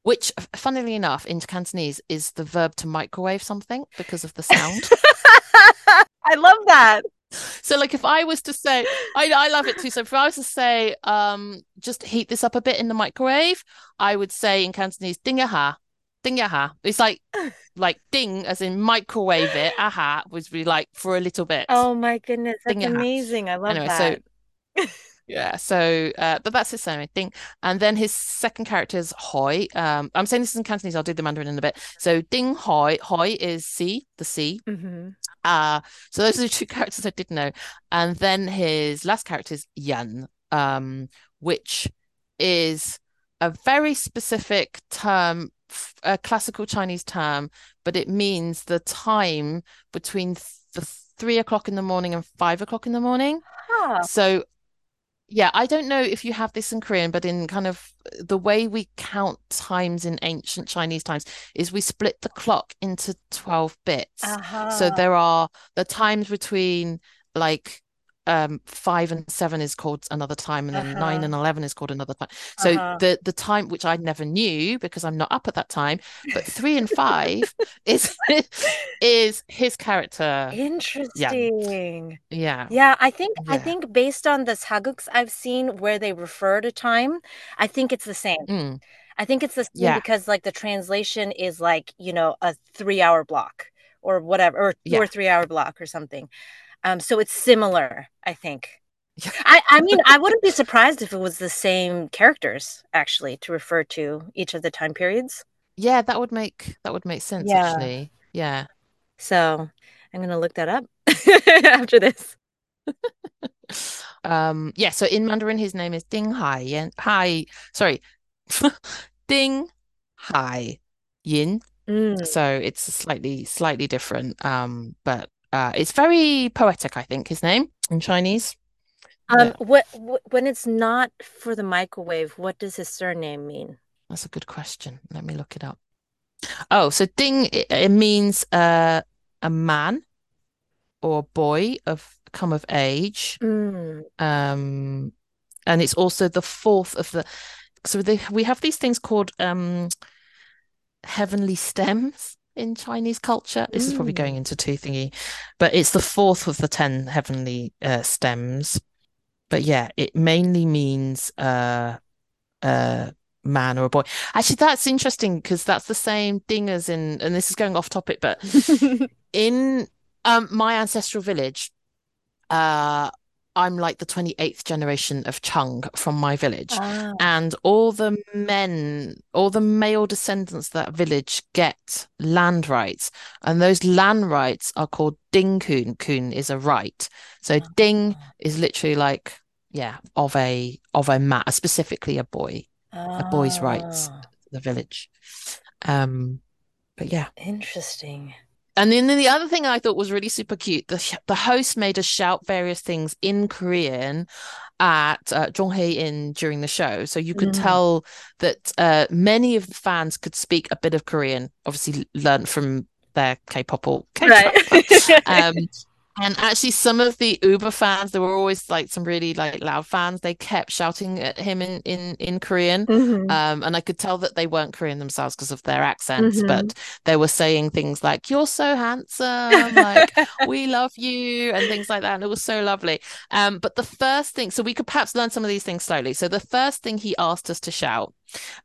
which, funnily enough, in Cantonese is the verb to microwave something because of the sound. I love that. So, like, if I was to say, I, I love it too. So, if I was to say, um, just heat this up a bit in the microwave, I would say in Cantonese, ding ha, ding ha. It's like, like ding as in microwave it. Aha was be like for a little bit. Oh my goodness, that's amazing. I love Anyway, that. so yeah, so uh, but that's his surname thing. And then his second character is Hoi. Um, I'm saying this is in Cantonese. I'll do the Mandarin in a bit. So Ding Hoi. Hoi is sea, the sea. Mhm. Uh, so those are the two characters I did know. And then his last character is Yan, um, which is a very specific term, a classical Chinese term, but it means the time between th- the three o'clock in the morning and five o'clock in the morning. Huh. So, yeah, I don't know if you have this in Korean, but in kind of the way we count times in ancient Chinese times is we split the clock into 12 bits. So Uh-huh. there are the times between like um five and seven is called another time, and then nine Uh-huh. and 11 is called another time. So Uh-huh. the the time which I never knew because I'm not up at that time, but three and five is is his character. Interesting. Yeah. Yeah, yeah I think I think based on the sageuks I've seen where they refer to time, I think it's the same. Mm. I think it's the same Yeah. because like the translation is like, you know, a three hour block or whatever, or two or three hour block or something. Um, so it's similar, I think. I, I mean, I wouldn't be surprised if it was the same characters actually to refer to each of the time periods. Yeah, that would make that would make sense Yeah. actually. Yeah. So I'm gonna look that up after this. Um, yeah, so in Mandarin his name is Ding Hai Yan. Hai, sorry. Ding Hai Yin. Mm. So it's slightly slightly different. Um, but uh it's very poetic, I think, his name in Chinese. Um, what when it's not for the microwave, what does his surname mean? That's a good question. Let me look it up. Oh, so Ding it, it means uh a man or boy of come of age. Mm. Um, and it's also the fourth of the. So they, we have these things called um, heavenly stems in Chinese culture. This is probably going into too thingy, but it's the fourth of the ten heavenly uh, stems. But yeah, it mainly means uh, a man or a boy. Actually, that's interesting because that's the same thing as in, and this is going off topic, but in um my ancestral village uh I'm like the 28th generation of Chung from my village. Ah, and all the men all the male descendants of that village get land rights. And those land rights are called ding kun. Kun is a right. So ding is literally like yeah of a of a man specifically a boy a boy's rights ah, the village. Um but yeah. Interesting. And then the other thing I thought was really super cute, the the host made us shout various things in Korean at uh, Jung Hae-in during the show, so you could Mm. tell that uh, many of the fans could speak a bit of Korean, obviously learned from their K-pop or Right. K-drama. um, and actually, some of the Uber fans, there were always like some really like loud fans. They kept shouting at him in in in Korean. Mhm. Um, and I could tell that they weren't Korean themselves because of their accents, Mhm. but they were saying things like, You're so handsome, like, we love you, and things like that. And it was so lovely. Um, but the first thing, so we could perhaps learn some of these things slowly. So the first thing he asked us to shout,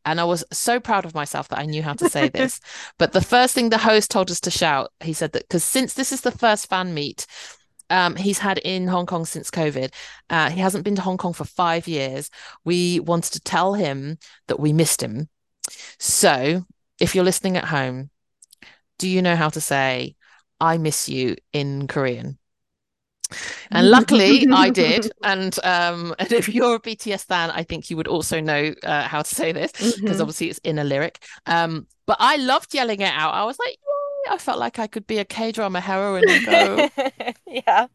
and I was so proud of myself that I knew how to say this. but the first thing the host told us to shout, he said that because since this is the first fan meet, um, he's had in Hong Kong since COVID. Uh, he hasn't been to Hong Kong for five years. We wanted to tell him that we missed him. So, if you're listening at home, do you know how to say, I miss you in Korean? And luckily, I did. And um, and if you're a BTS fan, I think you would also know uh, how to say this because Mhm. obviously it's in a lyric. Um, but I loved yelling it out. I was like, "Yay!" I felt like I could be a K drama heroine and go, Yeah.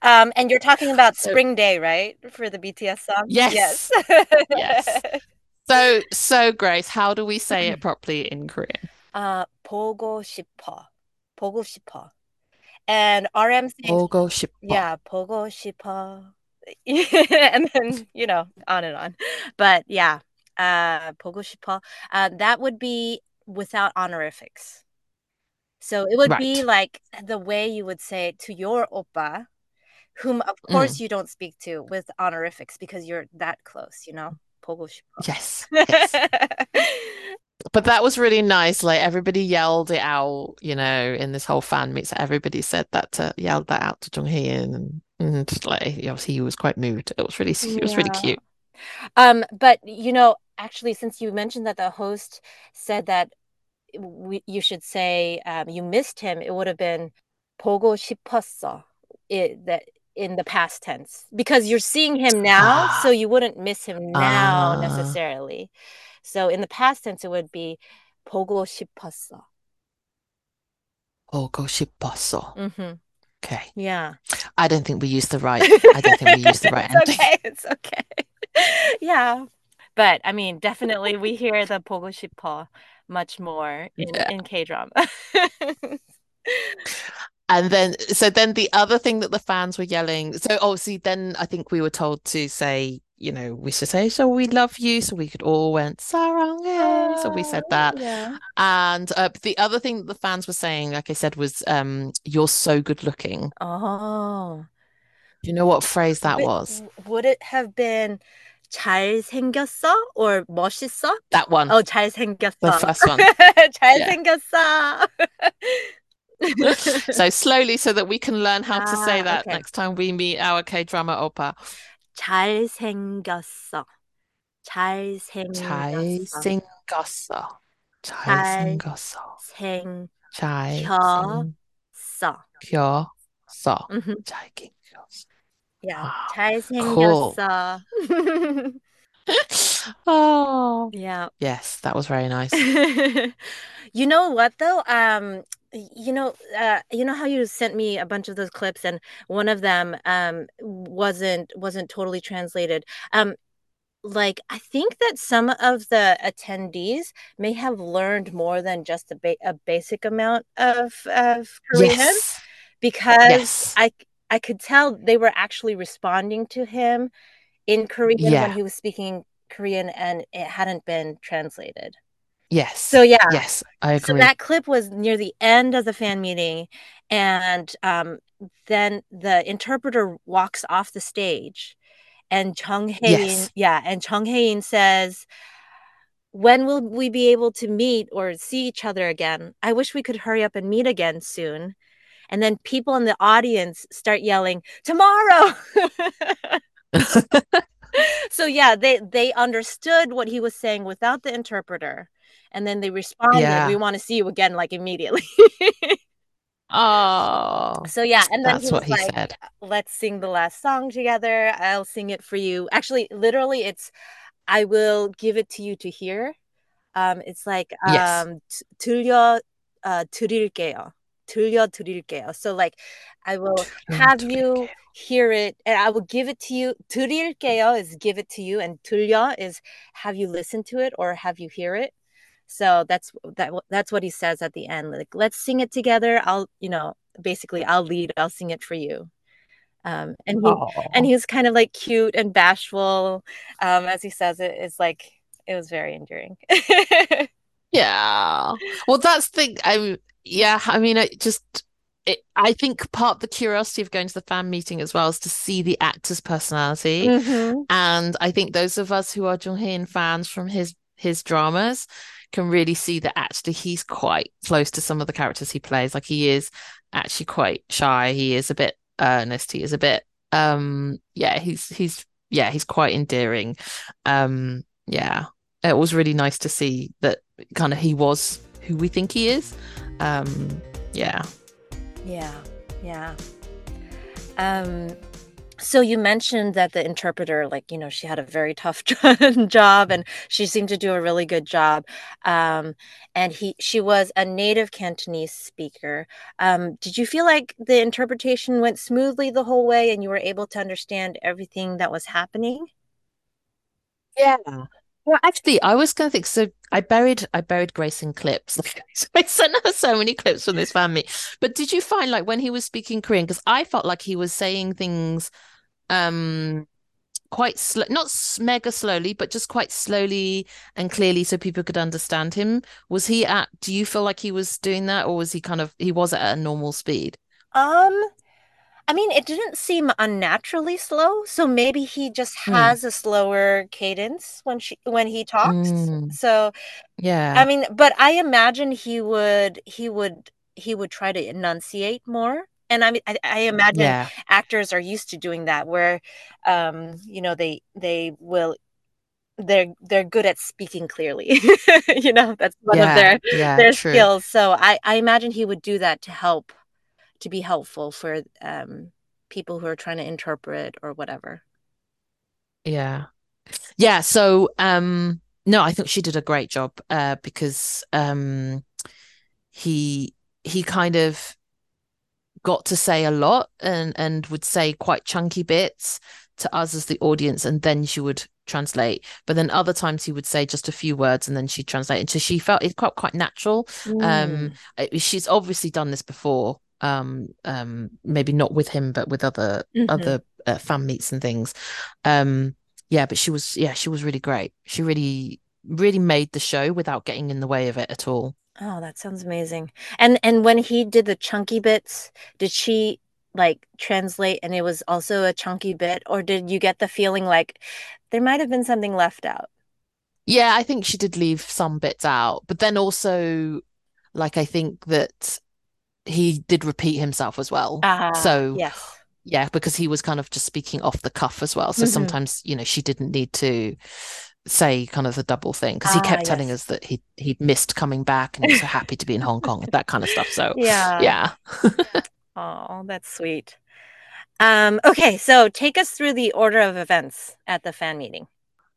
Um, and you're talking about So- Spring Day, right? For the BTS song? Yes. Yes. so so Grace, how do we say it properly in Korean? Uh, 보고 싶어. 보고 싶어. And RM sings, 보고 싶어. yeah, 보고 싶어. and then, you know, on and on. But yeah, uh, 보고 싶어, uh, that would be without honorifics. So it would right. be like the way you would say to your oppa, whom of mm. course mm. you don't speak to with honorifics because you're that close, you know? 보고 싶어. Yes. yes. but that was really nice. Like everybody yelled it out, you know, in this whole fan meet. So everybody said that to yelled that out to Jung Hae and, and like obviously he was quite moved. It was really it was yeah. really cute. Um, but you know, actually, since you mentioned that the host said that we, you should say um, you missed him, it would have been 보고 싶었어. It, that in the past tense because you're seeing him now, so you wouldn't miss him now uh, necessarily. So in the past tense, it would be 보고 싶었어. 보고 싶었어. Mm-hmm. Okay. Yeah. I don't think we used the right. I don't think we used the right. it's okay. It's okay. yeah, but I mean, definitely we hear the 보고 싶어 much more in, yeah. in K drama. and then so then the other thing that the fans were yelling so obviously then i think we were told to say you know, we should say, so we love you. So we could all went, Sarang. So we said that. Yeah. And uh, the other thing that the fans were saying, like I said, was, um, you're so good looking. Oh. You know what phrase that was? Would it have been, 잘생겼어 or 멋있어? That one. Oh, 잘생겼어. The first one. 잘생겼어. so slowly so that we can learn how ah, to say ah, that okay. next time we meet our K-drama oppa. 잘생겼어. 잘생겼어. 잘생겼어. 잘생겼어. 잘생겼어. 잘생겼어. 잘생겼어. Yeah, wow. 잘생겼어. Cool. oh. Yeah. Yes, that was very nice. you know what though? Um you know uh you know how you sent me a bunch of those clips and one of them um wasn't wasn't totally translated. Um like I think that some of the attendees may have learned more than just a, ba- a basic amount of of Korean yes. because yes. I I could tell they were actually responding to him in Korean yeah. when he was speaking Korean and it hadn't been translated. Yes. So yeah. Yes, I agree. So that clip was near the end of the fan meeting, and um, then the interpreter walks off the stage, and Chung Hae yes. yeah, and Chung Hae says, "When will we be able to meet or see each other again? I wish we could hurry up and meet again soon." and then people in the audience start yelling tomorrow so yeah they they understood what he was saying without the interpreter and then they responded yeah. we want to see you again like immediately oh so yeah and then that's he what he like, said let's sing the last song together i'll sing it for you actually literally it's i will give it to you to hear um it's like um yes. 들려 uh, 드릴게요 들려드릴게요. So like I will have you hear it and I will give it to you. 드릴게요 is give it to you and 들려 is have you listen to it or have you hear it. So that's that that's what he says at the end. Like let's sing it together. I'll you know basically I'll lead. I'll sing it for you. Um, and he Aww. and he was kind of like cute and bashful um, as he says it. It's like it was very endearing. yeah. Well, that's the I yeah, I mean, it just it, I think part of the curiosity of going to the fan meeting as well is to see the actor's personality, mm-hmm. and I think those of us who are Jung Hae fans from his his dramas can really see that actually he's quite close to some of the characters he plays. Like he is actually quite shy. He is a bit earnest. He is a bit um yeah. He's he's yeah. He's quite endearing. Um yeah. It was really nice to see that kind of he was who we think he is. Um, yeah. Yeah. Yeah. Um, so you mentioned that the interpreter, like, you know, she had a very tough job and she seemed to do a really good job. Um, and he, she was a native Cantonese speaker. Um, did you feel like the interpretation went smoothly the whole way and you were able to understand everything that was happening? Yeah, well, actually, I was going to think. So I buried, I buried Grace in clips. so I sent her so many clips from this family. But did you find like when he was speaking Korean? Because I felt like he was saying things, um, quite slow, not mega slowly, but just quite slowly and clearly so people could understand him. Was he at, do you feel like he was doing that or was he kind of, he was at a normal speed? Um, I mean, it didn't seem unnaturally slow, so maybe he just Hmm. has a slower cadence when she when he talks. Mm, So, yeah. I mean, but I imagine he would he would he would try to enunciate more. And I mean, I, I imagine Yeah. actors are used to doing that, where, um, you know, they they will they're they're good at speaking clearly. You know, that's one of their Yeah. their True. skills. So I I imagine he would do that to help to be helpful for um people who are trying to interpret or whatever. Yeah. Yeah. So, um, no, I think she did a great job, uh, because, um, he, he kind of got to say a lot and, and would say quite chunky bits to us as the audience, and then she would translate. But then other times he would say just a few words and then she'd translate. And so she felt it quite, quite natural. Um, Mm. uh, she's obviously done this before. Um, um, maybe not with him, but with other Mhm. other uh, fan meets and things. Um, yeah, but she was yeah, she was really great. She really really made the show without getting in the way of it at all. Oh, that sounds amazing. And and when he did the chunky bits, did she like translate and it was also a chunky bit, or did you get the feeling like there might have been something left out? Yeah, I think she did leave some bits out, but then also like I think that he did repeat himself as well. Ah, So yes. yeah, because he was kind of just speaking off the cuff as well. So Mhm. sometimes, you know, she didn't need to say kind of the double thing because he Ah, kept telling yes. us that he he'd missed coming back and he was so happy to be in Hong Kong, and that kind of stuff. So Yeah. yeah. Oh, that's sweet. Um, okay, so take us through the order of events at the fan meeting.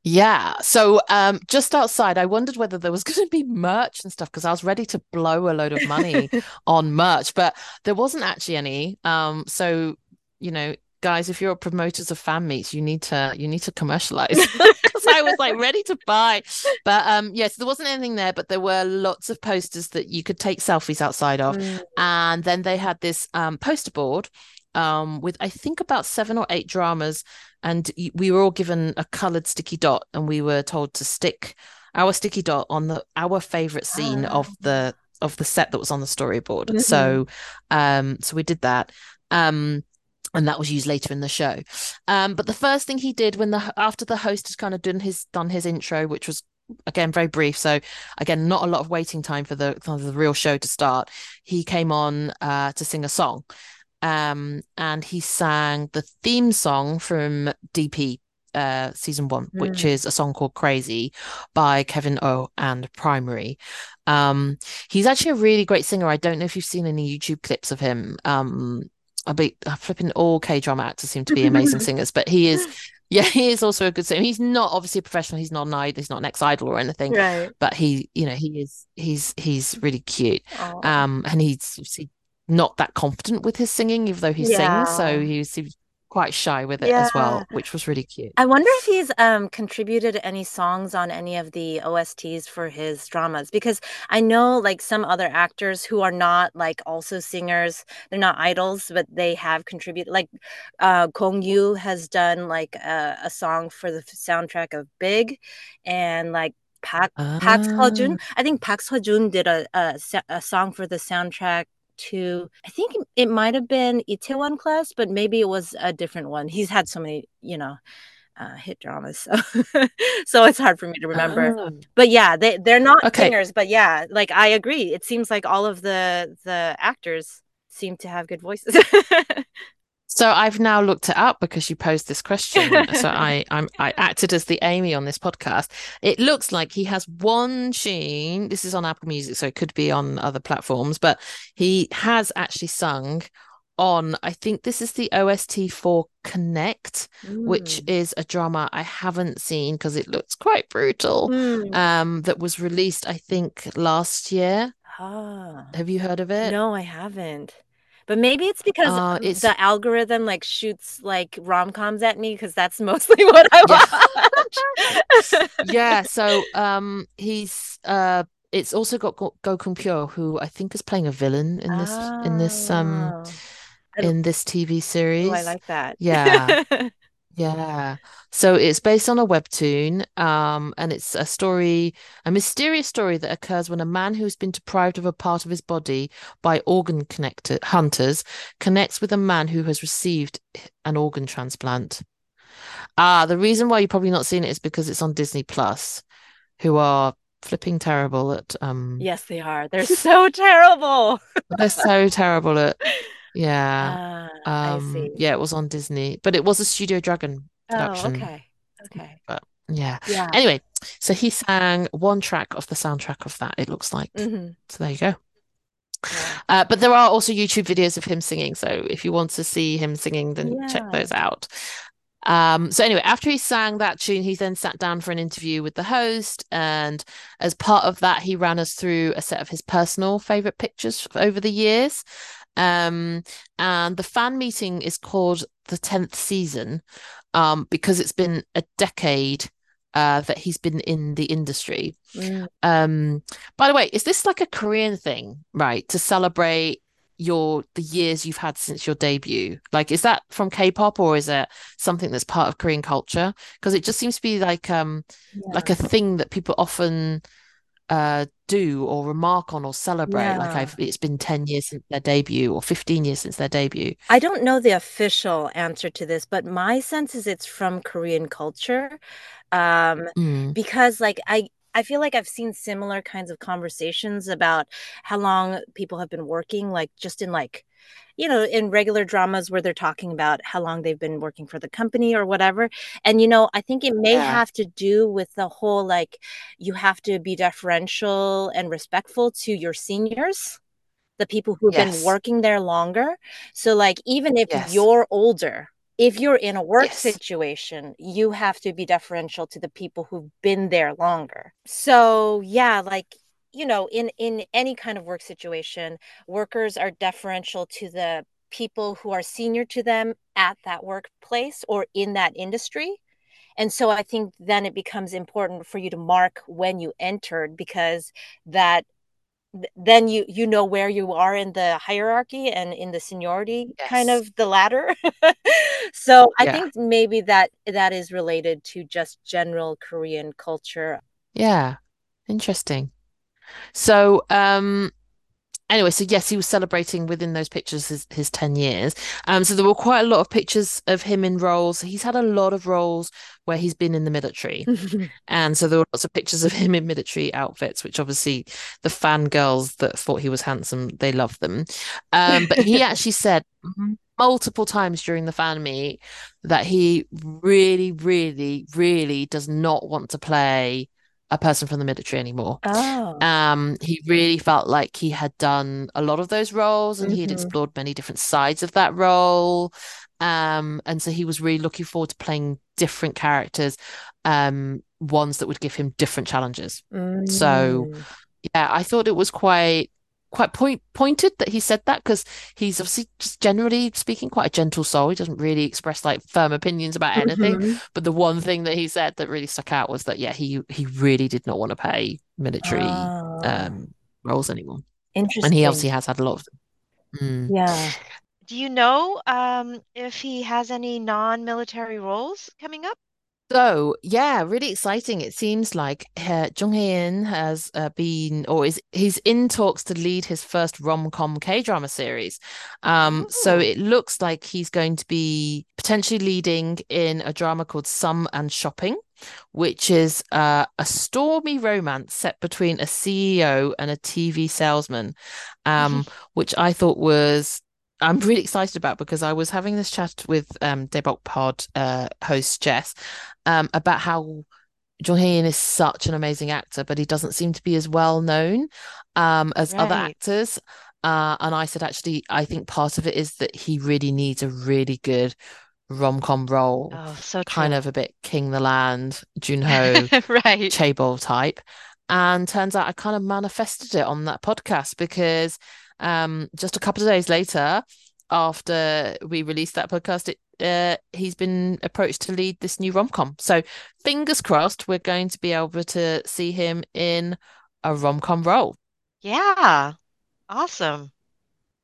Yeah. So um just outside, I wondered whether there was going to be merch and stuff because I was ready to blow a load of money on merch, but there wasn't actually any. Um so you know, guys, if you're promoters of fan meets, you need to you need to commercialize because I was like ready to buy. But um yes, there wasn't anything there, but there were lots of posters that you could take selfies outside of. Mm. And then they had this um, poster board um, with, I think, about seven or eight dramas. And we were all given a colored sticky dot, and we were told to stick our sticky dot on the our favorite scene of the of the set that was on the storyboard. Mhm. So, um, so we did that. Um, and that was used later in the show. Um, but the first thing he did when the after the host had kind of done his done his intro, which was again very brief, so again not a lot of waiting time for the for the real show to start. He came on uh, to sing a song, um, and he sang the theme song from DP uh, season one, which Mm. is a song called "Crazy" by Kevin O and Primary. Um, he's actually a really great singer. I don't know if you've seen any YouTube clips of him. Um, I be uh, flipping all K drama actors seem to be amazing singers, but he is, yeah, he is also a good singer. He's not obviously a professional. He's not an idol. He's not an ex idol or anything, Right. but he, you know, he is. He's he's really cute. Oh. Um, and he's obviously not that confident with his singing, even though he sings. So Yeah. he was quite shy with it as well, which was really cute. I wonder if he's um contributed any songs on any of the OSTs for his dramas because I know like some other actors who are not like also singers, they're not idols, but they have contributed. Like uh Gong Yoo has done like a, a song for the soundtrack of Big, and like Park Park Ah. Seo-joon. I think Park Seo-joon did a, a a song for the soundtrack to I think it might have been Itaewon Class, but maybe it was a different one. He's had so many, you know, uh, hit dramas, so so it's hard for me to remember. Ah. But yeah, they they're not Okay. singers, but yeah, like I agree. It seems like all of the the actors seem to have good voices. So I've now looked it up because you posed this question. so I I'm I acted as the Amy on this podcast. It looks like he has one tune. This is on Apple Music, so it could be on other platforms, but he has actually sung on I think this is the OST for Connect, which Mm. is a drama I haven't seen because it looks quite brutal. Mm. Um, that was released, I think, last year. Ah. Have you heard of it? No, I haven't. But maybe it's because Uh, it's- the algorithm like shoots like rom-coms at me because that's mostly what I watch. yeah so um he's uh it's also got Go- Gokun Pyo who I think is playing a villain in this in this um Oh. In this TV series Ooh, I like that. Yeah. Yeah. So it's based on a webtoon, um, and it's a story, a mysterious story that occurs when a man who's been deprived of a part of his body by organ connector hunters connects with a man who has received an organ transplant. Ah, the reason why you're probably not seeing it is because it's on Disney Plus, who are flipping terrible at um Yes, they are. They're so terrible. they're so terrible at yeah. Ah, I Um see. yeah, it was on Disney, but it was a Studio Dragon Oh, production. okay. Okay. But yeah. Yeah. Anyway, so he sang one track of the soundtrack of that, it looks like. hmm So there you go. Yeah. Uh, but there are also YouTube videos of him singing. So if you want to see him singing, then check those out. Um, so anyway, after he sang that tune, he then sat down for an interview with the host, and as part of that, he ran us through a set of his personal favorite pictures over the years. Um, and the fan meeting is called the 10th season, um, because it's been a decade uh that he's been in the industry. Mm. Um, by the way, is this like a Korean thing, right? To celebrate your the years you've had since your debut? Like, is that from K-pop or is it something that's part of Korean culture? Because it just seems to be like um like a thing that people often uh do or remark on or celebrate. Like I've it's been 10 years since their debut or 15 years since their debut. I don't know the official answer to this, but my sense is it's from Korean culture. Um, Mm, because like I I feel like I've seen similar kinds of conversations about how long people have been working, like just in like, you know, in regular dramas where they're talking about how long they've been working for the company or whatever. And you know, I think it may yeah. have to do with the whole like you have to be deferential and respectful to your seniors the people who've been working there longer. So, like, even if Yes. you're older, if you're in a work Yes. situation, you have to be deferential to the people who've been there longer. So, yeah, like, you know, in in any kind of work situation, workers are deferential to the people who are senior to them at that workplace or in that industry. And so I think then it becomes important for you to mark when you entered because that then you you know where you are in the hierarchy and in the seniority kind of the ladder. so I Yeah. think maybe that that is related to just general Korean culture. Yeah. Interesting. So, um, anyway, so yes, he was celebrating within those pictures his, his 10 years. Um, so there were quite a lot of pictures of him in roles. He's had a lot of roles where he's been in the military. And so there were lots of pictures of him in military outfits, which obviously the fangirls that thought he was handsome, they loved them. Um, but he actually said multiple times during the fan meet that he really, really, really does not want to play a person from the military anymore. Oh. Um, he really felt like he had done a lot of those roles and he had Mhm. explored many different sides of that role. Um, and so he was really looking forward to playing different characters, um, ones that would give him different challenges. So Mm. yeah, I thought it was quite quite point pointed that he said that because he's obviously just generally speaking quite a gentle soul. He doesn't really express like firm opinions about anything. Mhm. But the one thing that he said that really stuck out was that yeah, he he really did not want to pay military Oh, um roles anymore. Interesting. And he obviously has had a lot of them. Mm. Yeah. Do you know um, if he has any non-military roles coming up? So yeah, really exciting. It seems like uh, Jung Hae-in has uh, been, or is he's in talks to lead his first rom-com K-drama series. Um, so Oh. it looks like he's going to be potentially leading in a drama called Some and Shopping, which is uh, a stormy romance set between a CEO and a TV salesman, um, which I thought was I'm really excited about because I was having this chat with um Daebak Pod uh host Jess um about how Jung Hae-in is such an amazing actor, but he doesn't seem to be as well known um as other actors. Uh, and I said actually I think part of it is that he really needs a really good rom-com role, Oh, so kind of a bit King the Land, Junho, Right. Chaebol type. And turns out I kind of manifested it on that podcast because um, just a couple of days later, after we released that podcast, it uh, he's been approached to lead this new rom-com. So fingers crossed, we're going to be able to see him in a rom-com role. Yeah. Awesome.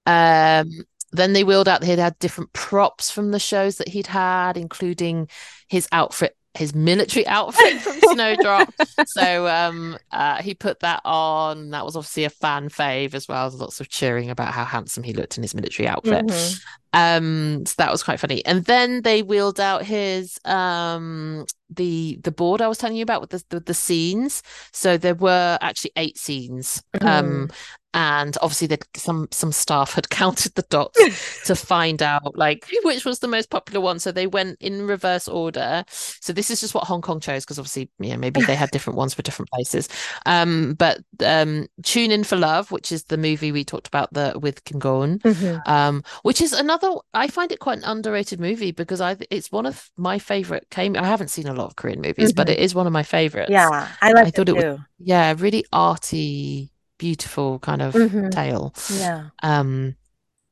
Um, then they wheeled out he'd had different props from the shows that he'd had, including his outfit his military outfit from Snowdrop. so um, uh, he put that on. That was obviously a fan fave as well. Lots of cheering about how handsome he looked in his military outfit. Mm-hmm. Um, so that was quite funny. And then they wheeled out his um the the board I was telling you about with the the, the scenes. So there were actually eight scenes. Mm-hmm. And obviously that some some staff had counted the dots to find out like which was the most popular one. So they went in reverse order. So this is just what hong kong chose because obviously yeah maybe they had different ones for different places. Um but um tune in for love which is the movie we talked about the with kim mm-hmm. um which is another i find it quite an underrated movie because i it's one of my favorite came i haven't seen a lot of korean movies mm-hmm. but it is one of my favorites. Yeah i like i thought it, it was yeah really arty beautiful kind of mm-hmm. tale. Yeah. Um,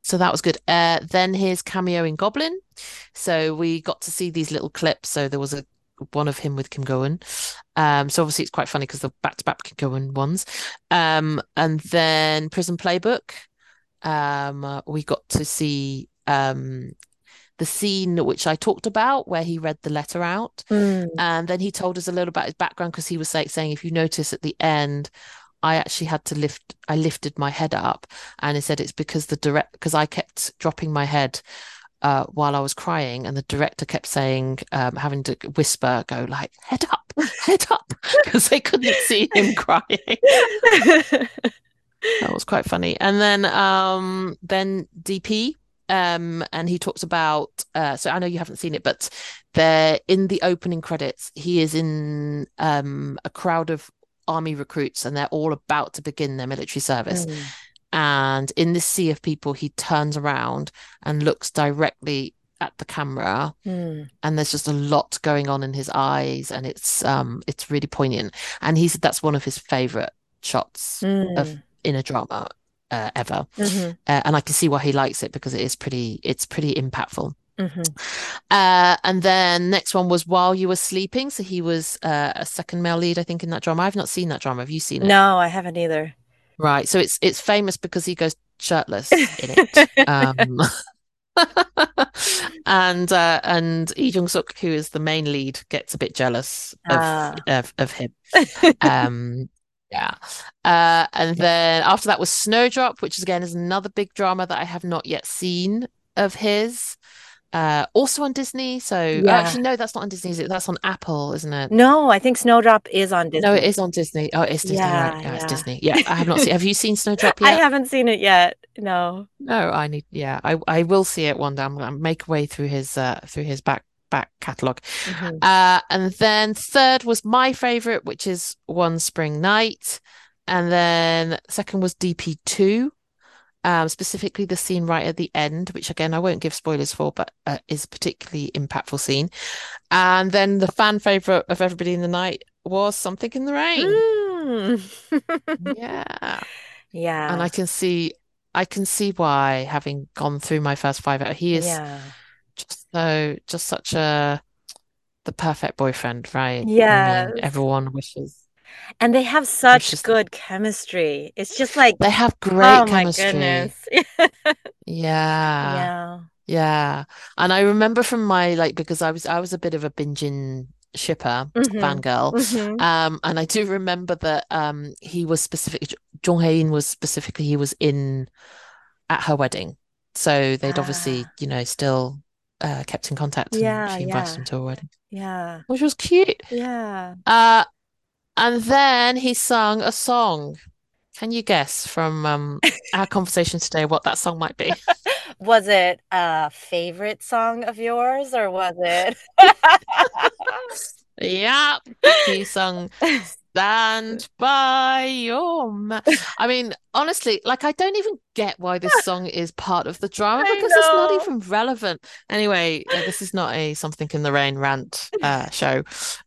so that was good. Uh, then his cameo in Goblin. So we got to see these little clips. So there was a one of him with Kim Go-eun. Um, so obviously it's quite funny because the back-to-back Kim Go-eun ones. Um, and then Prison Playbook. Um, we got to see um the scene which I talked about where he read the letter out. Mm. And then he told us a little about his background because he was like saying, if you notice at the end, I actually had to lift, I lifted my head up and he said it's because the direct, because I kept dropping my head uh, while I was crying, and the director kept saying, um, having to whisper, go like, head up, head up, because they couldn't see him crying. that was quite funny. And then, um, then DP, um, and he talks about. Uh, so I know you haven't seen it, but there in the opening credits, he is in um, a crowd of army recruits and they're all about to begin their military service. Mm. And in this sea of people, he turns around and looks directly at the camera mm. and there's just a lot going on in his eyes and it's um it's really poignant and he said that's one of his favorite shots mm. of in a drama uh, ever mm-hmm. uh, and i can see why he likes it because it is pretty it's pretty impactful Mm-hmm. Uh, and then next one was While You Were Sleeping. So he was uh, a second male lead, I think, in that drama. I've not seen that drama. Have you seen it? No, I haven't either. Right. So it's it's famous because he goes shirtless in it. um, and uh, and Lee Jong Suk, who is the main lead, gets a bit jealous of ah. of, of him. Um, yeah. Uh, and then after that was Snowdrop, which is again is another big drama that I have not yet seen of his uh, also on Disney. So yeah. actually, no, that's not on Disney. That's on Apple, isn't it? No, I think Snowdrop is on Disney. No, it is on Disney. Oh, it's Disney. Yeah, right. yeah, yeah. it's Disney. Yeah, I have not seen. Have you seen Snowdrop yet? I haven't seen it yet. No. No, I need. Yeah, I I will see it one day. I'm gonna make way through his uh through his back back catalog. Mm-hmm. Uh, and then third was my favorite, which is One Spring Night, and then second was DP two um, specifically the scene right at the end, which again I won't give spoilers for, but uh, is a particularly impactful scene. And then the fan favorite of everybody in the night was Something in the Rain. Mm. yeah, yeah, and I can see, I can see why, having gone through my first five, he is yeah. just so, just such a the perfect boyfriend, right? Yeah, everyone wishes and they have such just, good chemistry. It's just like they have great oh chemistry. yeah. Yeah. Yeah. And I remember from my like because I was I was a bit of a binging shipper mm-hmm. fangirl mm-hmm. um and i do remember that um he was specific Jung Hae-in was specifically he was in at her wedding so they'd ah. obviously you know still uh kept in contact yeah she invited yeah. him to her wedding yeah which was cute yeah uh and then he sung a song. Can you guess from um, our conversation today what that song might be? was it a favorite song of yours or was it? yeah, he sung Stand by your man. I mean, honestly, like I don't even get why this song is part of the drama because it's not even relevant. Anyway, uh, this is not a something in the rain rant uh, show,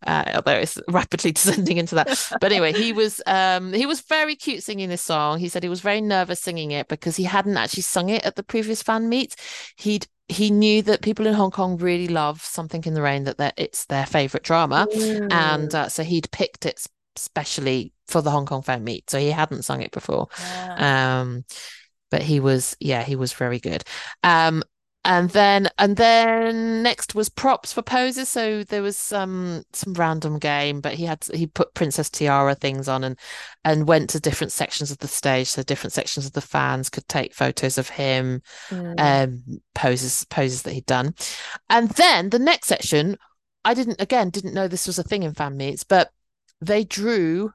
uh, although it's rapidly descending into that. But anyway, he was um, he was very cute singing this song. He said he was very nervous singing it because he hadn't actually sung it at the previous fan meet. He'd he knew that people in Hong Kong really love Something in the Rain, that it's their favorite drama. Mm. And uh, so he'd picked it specially for the Hong Kong fan meet. So he hadn't sung it before. Yeah. Um, but he was yeah he was very good um and then and then next was props for poses so there was some some random game but he had he put princess tiara things on and and went to different sections of the stage so different sections of the fans could take photos of him Mm. um poses poses that he'd done and then the next section i didn't again didn't know this was a thing in fan meets but they drew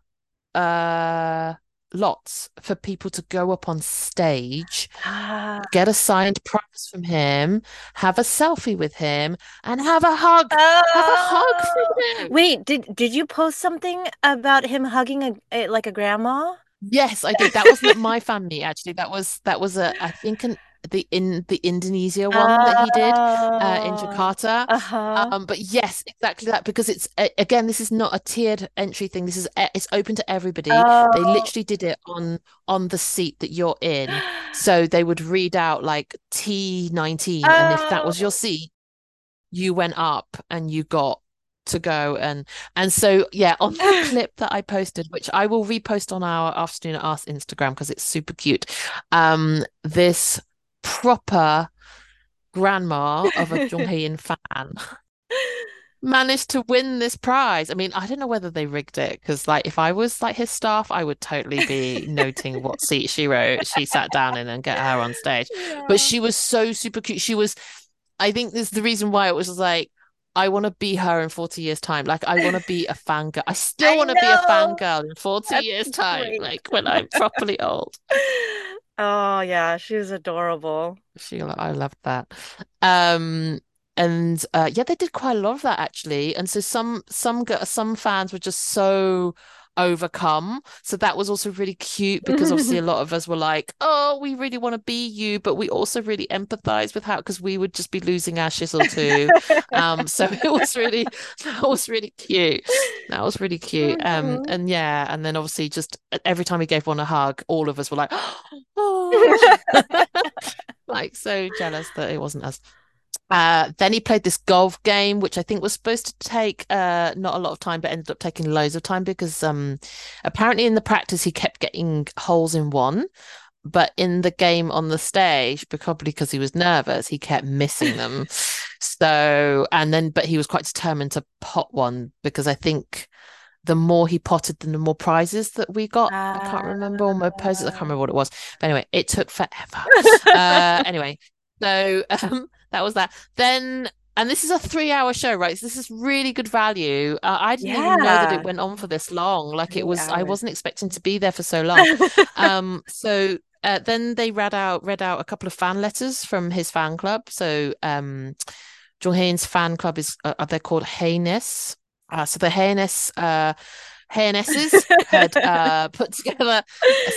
uh lots for people to go up on stage Ah. get a signed prize from him have a selfie with him and have a hug have a hug Oh. from him Wait, did did you post something about him hugging a, a like a grandma? yes i did that wasn't my family actually that was that was a i think an the in the indonesia one that he did uh, in Oh. Jakarta. Uh-huh. Um, but yes, exactly that because it's again, this is not a tiered entry thing. This is it's open to everybody. They Oh. literally did it on on the seat that you're in. So they would read out like T19, and if that was your Oh. seat, you went up and you got to go and and so yeah, on the clip that I posted, which I will repost on our afternoon at Ask Instagram because it's super cute. Um, this proper grandma of a Jung Hae-in fan managed to win this prize. I mean, I don't know whether they rigged it because, like, if I was like his staff, I would totally be noting what seat she wrote, she sat down in and get her on stage. Yeah. But she was so super cute. She was, I think this is the reason why it was like, I want to be her in 40 years' time. Like, I want to be a fangirl. I still want to be a fangirl in 40 That's years' time, great. like when I'm properly old. Oh yeah, she was adorable. She, I loved that. Um, and uh, yeah, they did quite a lot of that actually. And so some some some fans were just so overcome. So that was also really cute because obviously a lot of us were like, "Oh, we really want to be you," but we also really empathize with how because we would just be losing our shizzle too. Um, so it was really that was really cute. That was really cute. Um, and yeah, and then obviously just every time we gave one a hug, all of us were like, "Oh." like so jealous that it wasn't us. Uh, then he played this golf game, which I think was supposed to take uh not a lot of time, but ended up taking loads of time because um apparently in the practice he kept getting holes in one, but in the game on the stage, probably because he was nervous, he kept missing them. So and then but he was quite determined to pot one because I think the more he potted, the more prizes that we got. I can't remember all my poses. I can't remember what it was. But anyway, it took forever. uh, anyway, so um, that was that. Then, and this is a three-hour show, right? So this is really good value. Uh, I didn't even know that it went on for this long. Like it Three was, I wasn't expecting to be there for so long. Um, so uh, then they read out read out a couple of fan letters from his fan club. So um, Jung Hae-in's fan club is uh, they're called Hayness. Uh, so the Hayness uh, Haynesses had uh, put together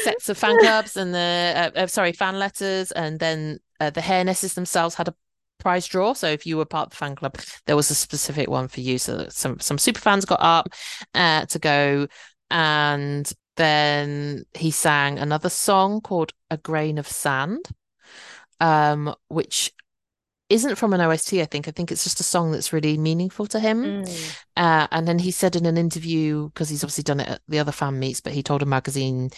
sets of fan clubs and the uh, uh, sorry fan letters, and then uh, the Haynesses themselves had a prize draw. So if you were part of the fan club, there was a specific one for you. So some some super fans got up uh, to go, and then he sang another song called "A Grain of Sand," um, which isn't from an OST. I think I think it's just a song that's really meaningful to him. Mm. Uh, and then he said in an interview, because he's obviously done it at the other fan meets, but he told a magazine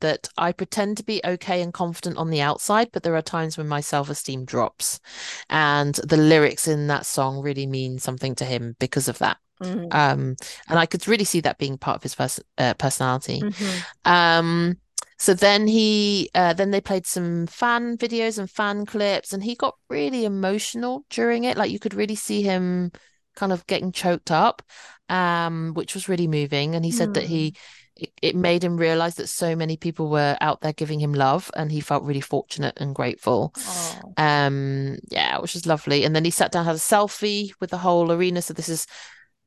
that I pretend to be okay and confident on the outside, but there are times when my self-esteem drops. And the lyrics in that song really mean something to him because of that. Mhm. Um, and I could really see that being part of his pers uh, personality. Mhm. Um, so then he uh, then they played some fan videos and fan clips, and he got really emotional during it. Like you could really see him kind of getting choked up, um, which was really moving. And he said that he it, it made him realize that so many people were out there giving him love, and he felt really fortunate and grateful. Oh. Um, yeah, which is lovely. And then he sat down, had a selfie with the whole arena. So this is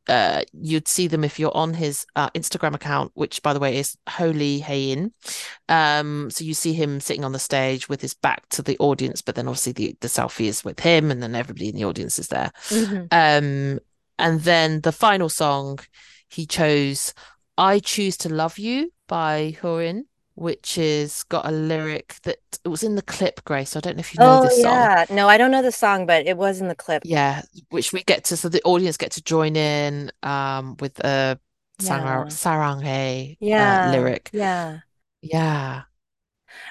uh you'd see them if you're on his uh, Instagram account, which by the way is Holy Haein. Um, so you see him sitting on the stage with his back to the audience, but then obviously the, the selfie is with him, and then everybody in the audience is there. Mhm. Um, and then the final song he chose I Choose to Love You by Hurin, which is got a lyric that it was in the clip, Grace. I don't know if you know Oh this song. yeah. No, I don't know the song, but it was in the clip. Yeah, which we get to, so the audience get to join in um with a Yeah. Sarang Saranghae uh, Yeah. lyric. Yeah. Yeah.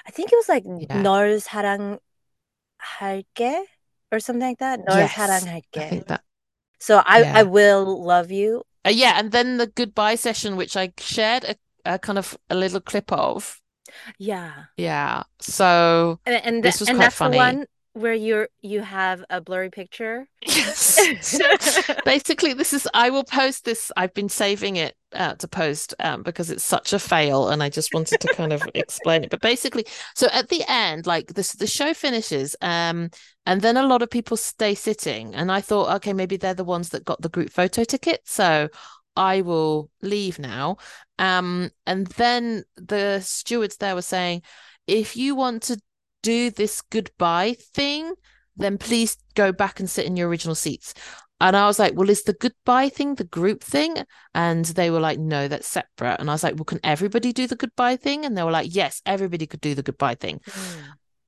I think it was like Yeah. 널 사랑할게 or something like that. 널 Yes, I 사랑할게. think that. So I Yeah. I will love you. Uh, yeah, and then the goodbye session, which I shared a, a kind of a little clip of. Yeah. Yeah. So And and, This was and quite that's funny. the one where you're you have a blurry picture. yes. So basically, this is I will post this. I've been saving it uh, to post um, because it's such a fail, and I just wanted to kind of explain it. But basically, so at the end, like this, the show finishes, um, and then a lot of people stay sitting, and I thought, okay, maybe they're the ones that got the group photo ticket, so I will leave now. Um, and then the stewards there were saying, if you want to do this goodbye thing, then please go back and sit in your original seats. And I was like, well, is the goodbye thing the group thing? And they were like, no, that's separate. And I was like, well, can everybody do the goodbye thing? And they were like, yes, everybody could do the goodbye thing. Hmm.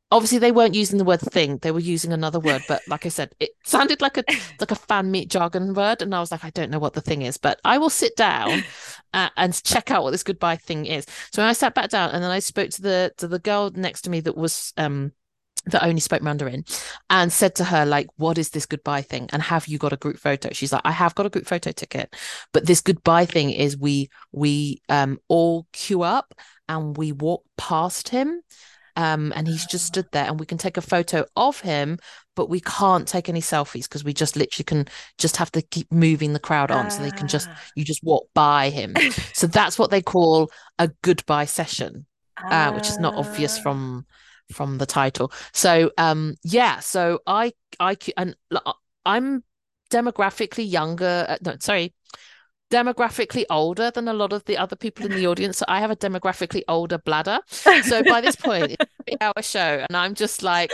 Obviously, they weren't using the word thing; they were using another word. But like I said, it sounded like a like a fan meet jargon word, and I was like, I don't know what the thing is, but I will sit down uh, and check out what this goodbye thing is. So when I sat back down, and then I spoke to the to the girl next to me that was um that only spoke Mandarin and said to her, like, what is this goodbye thing? And have you got a group photo? She's like, I have got a group photo ticket. But this goodbye thing is we we um all queue up and we walk past him. Um, and he's just stood there and we can take a photo of him, but we can't take any selfies because we just literally can just have to keep moving the crowd on so they can just Ah. you just walk by him. So that's what they call a goodbye session uh, which is not obvious Ah. from from the title. So um yeah, so I I and I'm demographically younger. Uh, no, sorry, demographically older than a lot of the other people in the audience. So I have a demographically older bladder. So by this point, it's three-hour show, and I'm just like,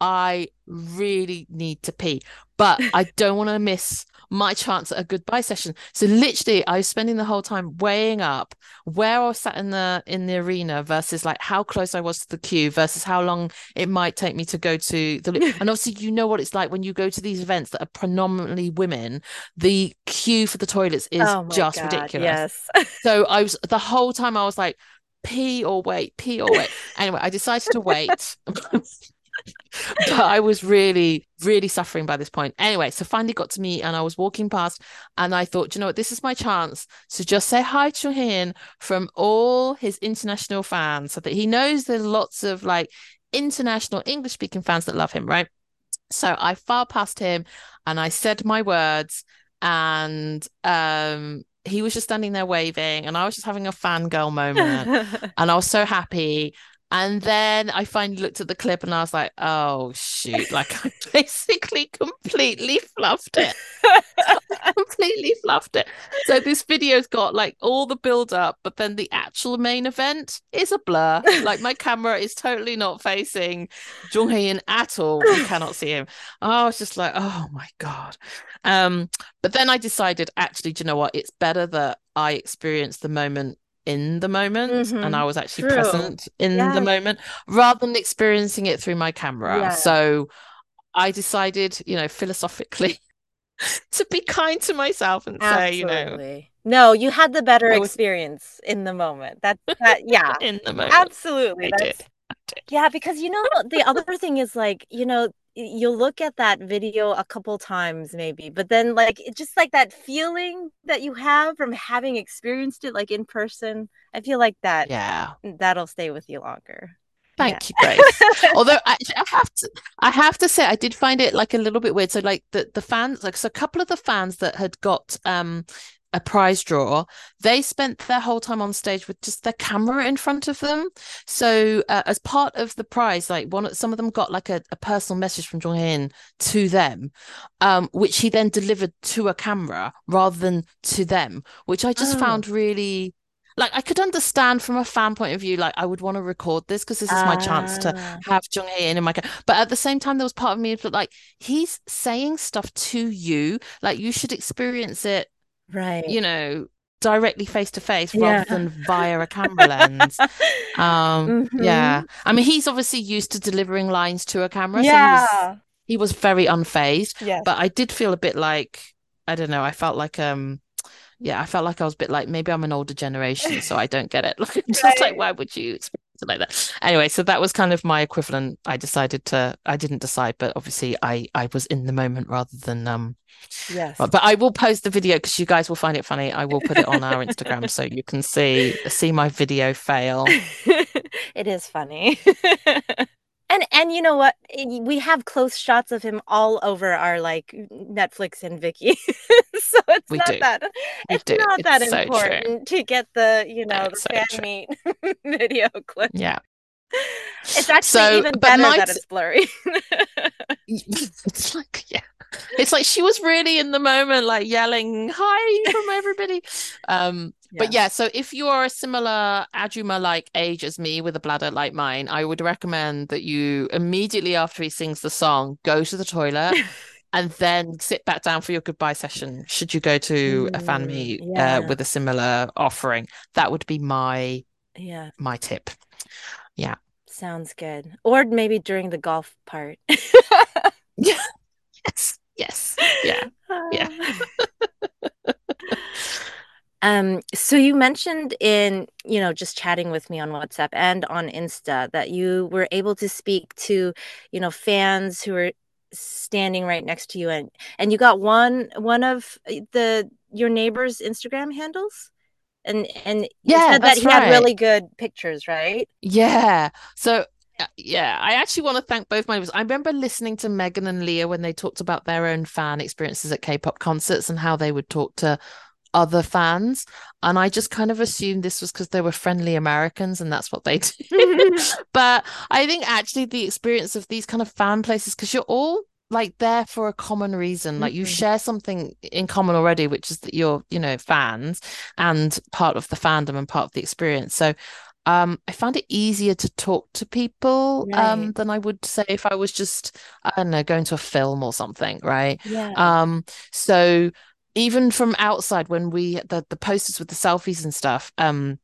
I really need to pee, but I don't want to miss my chance at a goodbye session. So literally, I was spending the whole time weighing up where I was sat in the in the arena versus like how close I was to the queue versus how long it might take me to go to the. And obviously, you know what it's like when you go to these events that are predominantly women. The queue for the toilets is oh just God, ridiculous. Yes. So I was the whole time I was like, pee or wait, pee or wait. Anyway, I decided to wait. but I was really, really suffering by this point. Anyway, so finally got to me and I was walking past and I thought, you know what, this is my chance to just say hi to him from all his international fans so that he knows there's lots of like international English speaking fans that love him, right? So I filed past him and I said my words and um he was just standing there waving and I was just having a fangirl moment and I was so happy. And then I finally looked at the clip and I was like, oh shoot, like I basically completely fluffed it. completely fluffed it. So this video's got like all the build up, but then the actual main event is a blur. Like my camera is totally not facing Jung Hae-in at all. You cannot see him. I was just like, oh my God. Um, but then I decided actually, do you know what? It's better that I experience the moment in the moment Mhm. and I was actually True. present in Yeah. the moment rather than experiencing it through my camera. Yeah. So I decided, you know, philosophically to be kind to myself and say, you know, No, you had the better was- experience in the moment. That that yeah. in the moment. Absolutely. I did. I did. Yeah, because you know the other thing is like, you know, you'll look at that video a couple times maybe, but then like it just like that feeling that you have from having experienced it like in person, I feel like that Yeah. that'll stay with you longer. Thank you, Grace. Although actually, I have to, I have to say, I did find it like a little bit weird. So, like the the fans, like so, a couple of the fans that had got um a prize draw, they spent their whole time on stage with just their camera in front of them. So, uh, as part of the prize, like one, of some of them got like a, a personal message from Jung Hae-in to them, um, which he then delivered to a camera rather than to them, which I just Oh. found really. Like I could understand from a fan point of view, like I would want to record this because this is my chance to Ah. have Jung Hae in my ca- but at the same time there was part of me that like he's saying stuff to you like you should experience it Right. you know directly face to face Yeah. rather than via a camera lens um Mhm. yeah I mean he's obviously used to delivering lines to a camera so he was Yeah. he was very unfazed Yeah, but I did feel a bit like I don't know I felt like um yeah I felt like I was a bit like maybe I'm an older generation so I don't get it like just like why would you like that. Anyway, so that was kind of my equivalent. I decided to. I didn't decide, but obviously, I I was in the moment rather than um. Yes. But I will post the video because you guys will find it funny. I will put it on our Instagram so you can see see my video fail. it is funny. and and you know what we have close shots of him all over our like netflix and Viki so it's We not do. that We it's do. not It's that so true. important to get the you know the so fan true. meet video clip Yeah. it's actually So, even but better my that it's blurry it's like yeah it's like she was really in the moment like yelling hi from everybody um but yeah. so if you are a similar ajuma like age as me with a bladder like mine i would recommend that you immediately after he sings the song go to the toilet and then sit back down for your goodbye session should you go to a fan Mm, meet yeah. uh, with a similar offering. That would be my yeah. my tip. Yeah, sounds good. Or maybe during the golf part. Yes. Yes. Yeah. Yeah. Um, so you mentioned in, you know, just chatting with me on WhatsApp and on Insta that you were able to speak to, you know, fans who are standing right next to you and and you got one one of uh, the your neighbor's Instagram handles? And and Yeah, said that he had really good pictures, right? Yeah. So uh, yeah, I actually want to thank both my neighbors. I remember listening to Megan and Leah when they talked about their own fan experiences at K-pop concerts and how they would talk to other fans. And I just kind of assumed this was because they were friendly Americans and that's what they do. But I think actually the experience of these kind of fan places, because you're all like there for a common reason. Like you Mhm. share something in common already, which is that you're, you know, fans and part of the fandom and part of the experience. So um, I found it easier to talk to people um, than I would say if I was just, I don't know, going to a film or something, right? Yeah. Um, so even from outside, when we the the posters with the selfies and stuff, um,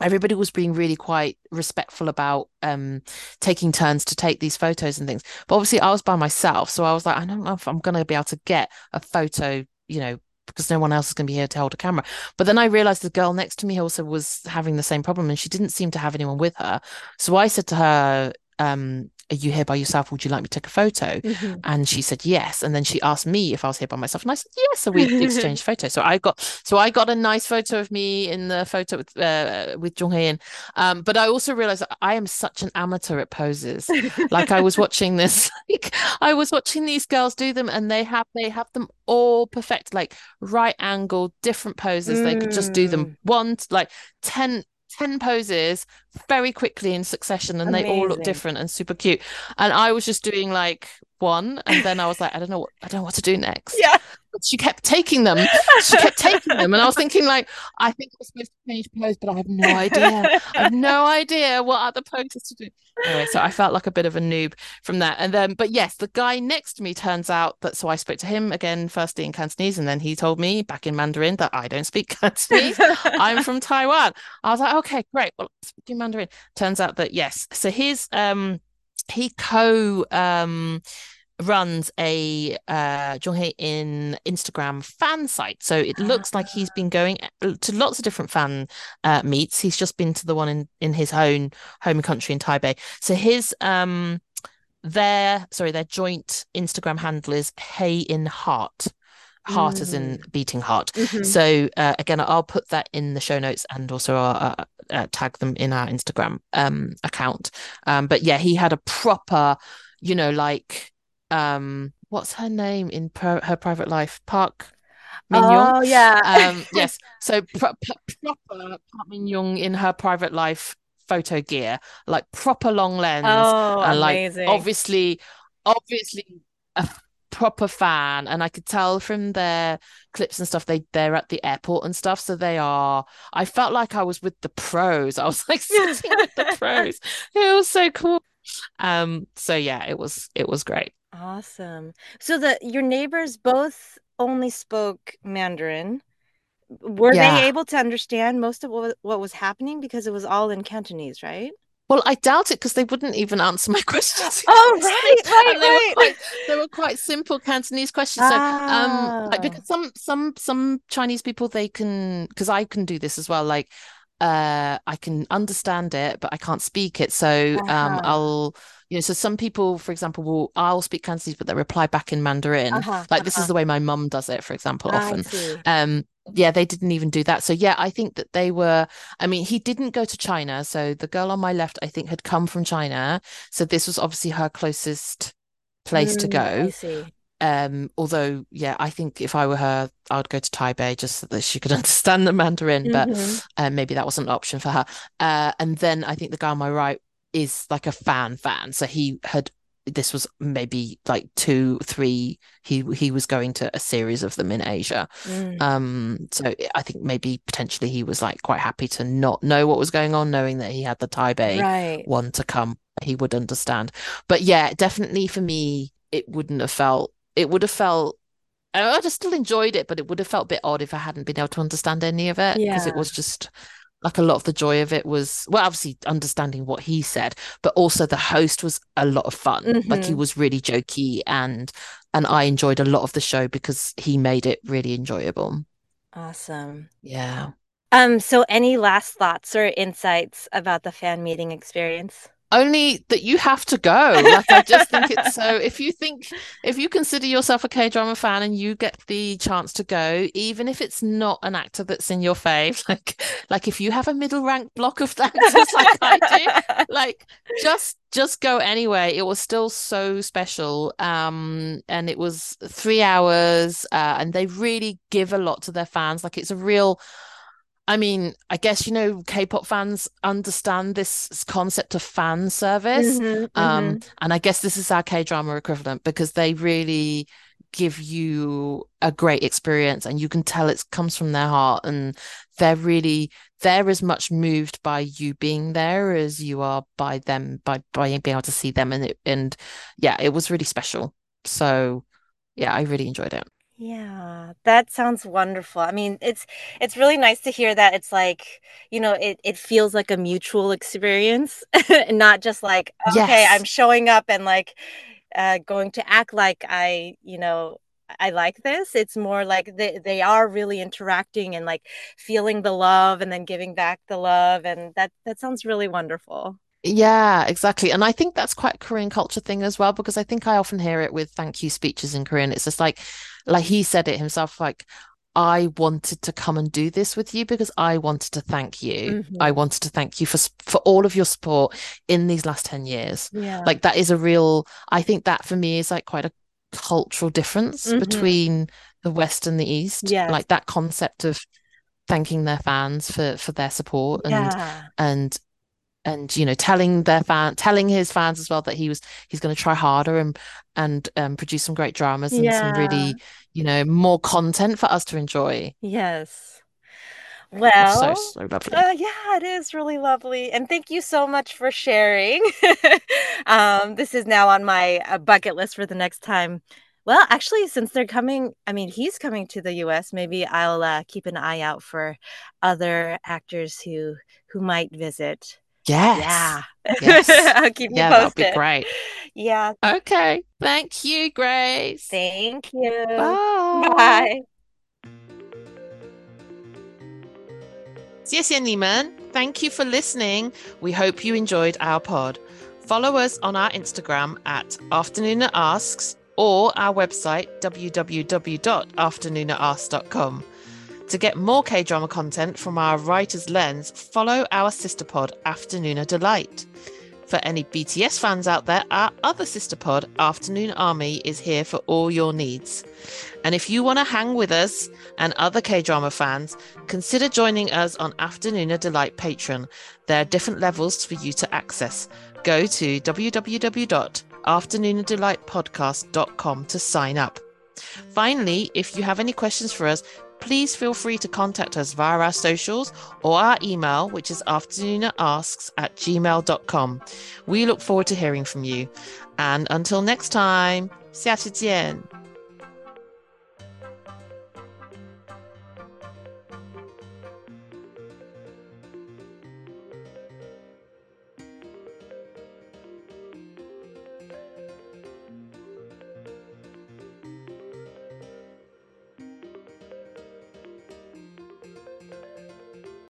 everybody was being really quite respectful about um taking turns to take these photos and things. But obviously, I was by myself, so I was like, I don't know if I'm gonna be able to get a photo, you know, because no one else is gonna be here to hold a camera. But then I realized the girl next to me also was having the same problem, and she didn't seem to have anyone with her. So I said to her, um, "Are you here by yourself? Would you like me to take a photo?" Mhm. And she said yes. And then she asked me if I was here by myself. And I said yes. So we exchanged photos. So I got so I got a nice photo of me in the photo with uh, with Jung Hae-in. Um, but I also realized that I am such an amateur at poses. Like I was watching this, like I was watching these girls do them, and they have they have them all perfect, like right angle, different poses. They could just do Mm. them one, like 10, 10 poses very quickly in succession, and they all look different and super cute. And I was just doing like one, and then I was like, I don't know what I don't know what to do next. Yeah. But she kept taking them. She kept taking them, and I was thinking like, I think I'm supposed to change pose, but I have no idea. I have no idea what other poses to do. Anyway, so I felt like a bit of a noob from that. And then, but yes, the guy next to me turns out that so I spoke to him again, firstly in Cantonese, and then he told me back in Mandarin that I don't speak Cantonese. I'm from Taiwan. I was like, okay, great. Well, speaking Mandarin. Turns out that yes. So his um he co um runs a uh Jung Hae-in Instagram fan site. So it looks like he's been going to lots of different fan uh meets. He's just been to the one in in his own home country in Taipei. So his um their sorry, their joint Instagram handle is Haein Heart. Heart as in beating heart. Mhm. So uh, again, I'll put that in the show notes and also our, uh, uh, tag them in our Instagram um, account. Um, but yeah, he had a proper, you know, like um, what's her name in her private life? Park Min Young. Oh yeah. Um, yes, so pro- pro- proper Park Min Young in her private life photo gear, like proper long lens, oh, and like obviously, obviously a proper fan, and I could tell from their clips and stuff they they're at the airport and stuff, so they are. I felt like I was with the pros. I was like sitting with the pros. It was so cool. Um, so yeah, it was it was great. Awesome. So the your neighbors both only spoke Mandarin. Were Yeah. they able to understand most of what, what was happening because it was all in Cantonese, right? Well, I doubt it because they wouldn't even answer my questions. Oh, right, right, And they were quite they were quite simple Cantonese questions. So um like Ah. because some some some Chinese people they can because I can do this as well. Like uh, I can understand it, but I can't speak it. So um, Uh-huh. I'll, you know, so some people, for example, will I'll speak Cantonese, but they reply back in Mandarin. Uh-huh, Like this is uh-huh. the way my mum does it, for example, I often. see. Um, yeah, they didn't even do that. So yeah, I think that they were, I mean, he didn't go to China. So the girl on my left, I think, had come from China. So this was obviously her closest place to Mm, I go. see. Um, although, yeah, I think if I were her, I would go to Taipei just so that she could understand the Mandarin, but Mhm. um, maybe that wasn't an option for her. Uh, and then I think the guy on my right is like a fan fan. So he had this was maybe like two, three. He he was going to a series of them in Asia. Mm. Um, so I think maybe potentially he was like quite happy to not know what was going on, knowing that he had the Taipei Right. one to come. He would understand. But yeah, definitely for me, it wouldn't have felt. It would have felt. I have still enjoyed it, but it would have felt a bit odd if I hadn't been able to understand any of it because it was just like a lot of the joy of it was well, obviously understanding what he said, but also the host was a lot of fun. Like he Mhm. was really jokey and and I enjoyed a lot of the show because he made it really enjoyable. Awesome. Yeah. Um, so any last thoughts or insights about the fan meeting experience? Only that you have to go. Like I just think it's so if you think if you consider yourself a K-drama fan and you get the chance to go, even if it's not an actor that's in your fave, like like if you have a middle rank block of actors like I do, like just just go anyway. It was still so special. Um, and it was three hours, uh, and they really give a lot to their fans. Like it's a real I mean, I guess you know K-pop fans understand this concept of fan service. Mhm, Um, mhm. and I guess this is our K-drama equivalent because they really give you a great experience and you can tell it comes from their heart and they're really they're as much moved by you being there as you are by them by by being able to see them and it and yeah, it was really special. So yeah, I really enjoyed it. Yeah, that sounds wonderful. I mean, it's it's really nice to hear that it's like, you know, it it feels like a mutual experience, and not just like, okay, I'm showing up and like uh going to act like I, you know, I like this. It's more like they they are really interacting and like feeling the love and then giving back the love and that that sounds really wonderful. Yeah, exactly. And I think that's quite a Korean culture thing as well, because I think I often hear it with thank you speeches in Korean. It's just like, like he said it himself, like, I wanted to come and do this with you because I wanted to thank you. I Mhm. wanted to thank you for for all of your support in these last 10 years. Yeah. Like that is a real, I think that for me is like quite a cultural difference Mhm. between the West and the East. Yes. Like that concept of thanking their fans for for their support and Yeah. and and you know telling their fan telling his fans as well that he was he's going to try harder and and um, produce some great dramas and some really you know more content for us to enjoy Yes. That's so Well, so lovely uh, yeah, it is really lovely. And thank you so much for sharing. um, this is now on my uh, bucket list for the next time. Well, actually, since they're coming, I mean, he's coming to the US, maybe I'll uh, keep an eye out for other actors who who might visit. yes Yeah. yes I'll keep you yeah that would be posted. great Yeah. okay thank you Grace Thank you. bye Bye. 谢谢你们 Thank you for listening. We hope you enjoyed our pod. Follow us on our Instagram at Afternooner Asks or our website www.afternoonerasks.com. To get more K drama content from our writer's lens, follow our sister pod, Afternoona Delight. For any BTS fans out there, our other sister pod, Afternoon Army, is here for all your needs. And if you want to hang with us and other K drama fans, consider joining us on Afternoona Delight Patreon. There are different levels for you to access. Go to www.afternoonadelightpodcast.com to sign up. Finally, if you have any questions for us, please feel free to contact us via our socials or our email, which is afternoonasks at gmail.com. We look forward to hearing from you. And until next time, 下次见.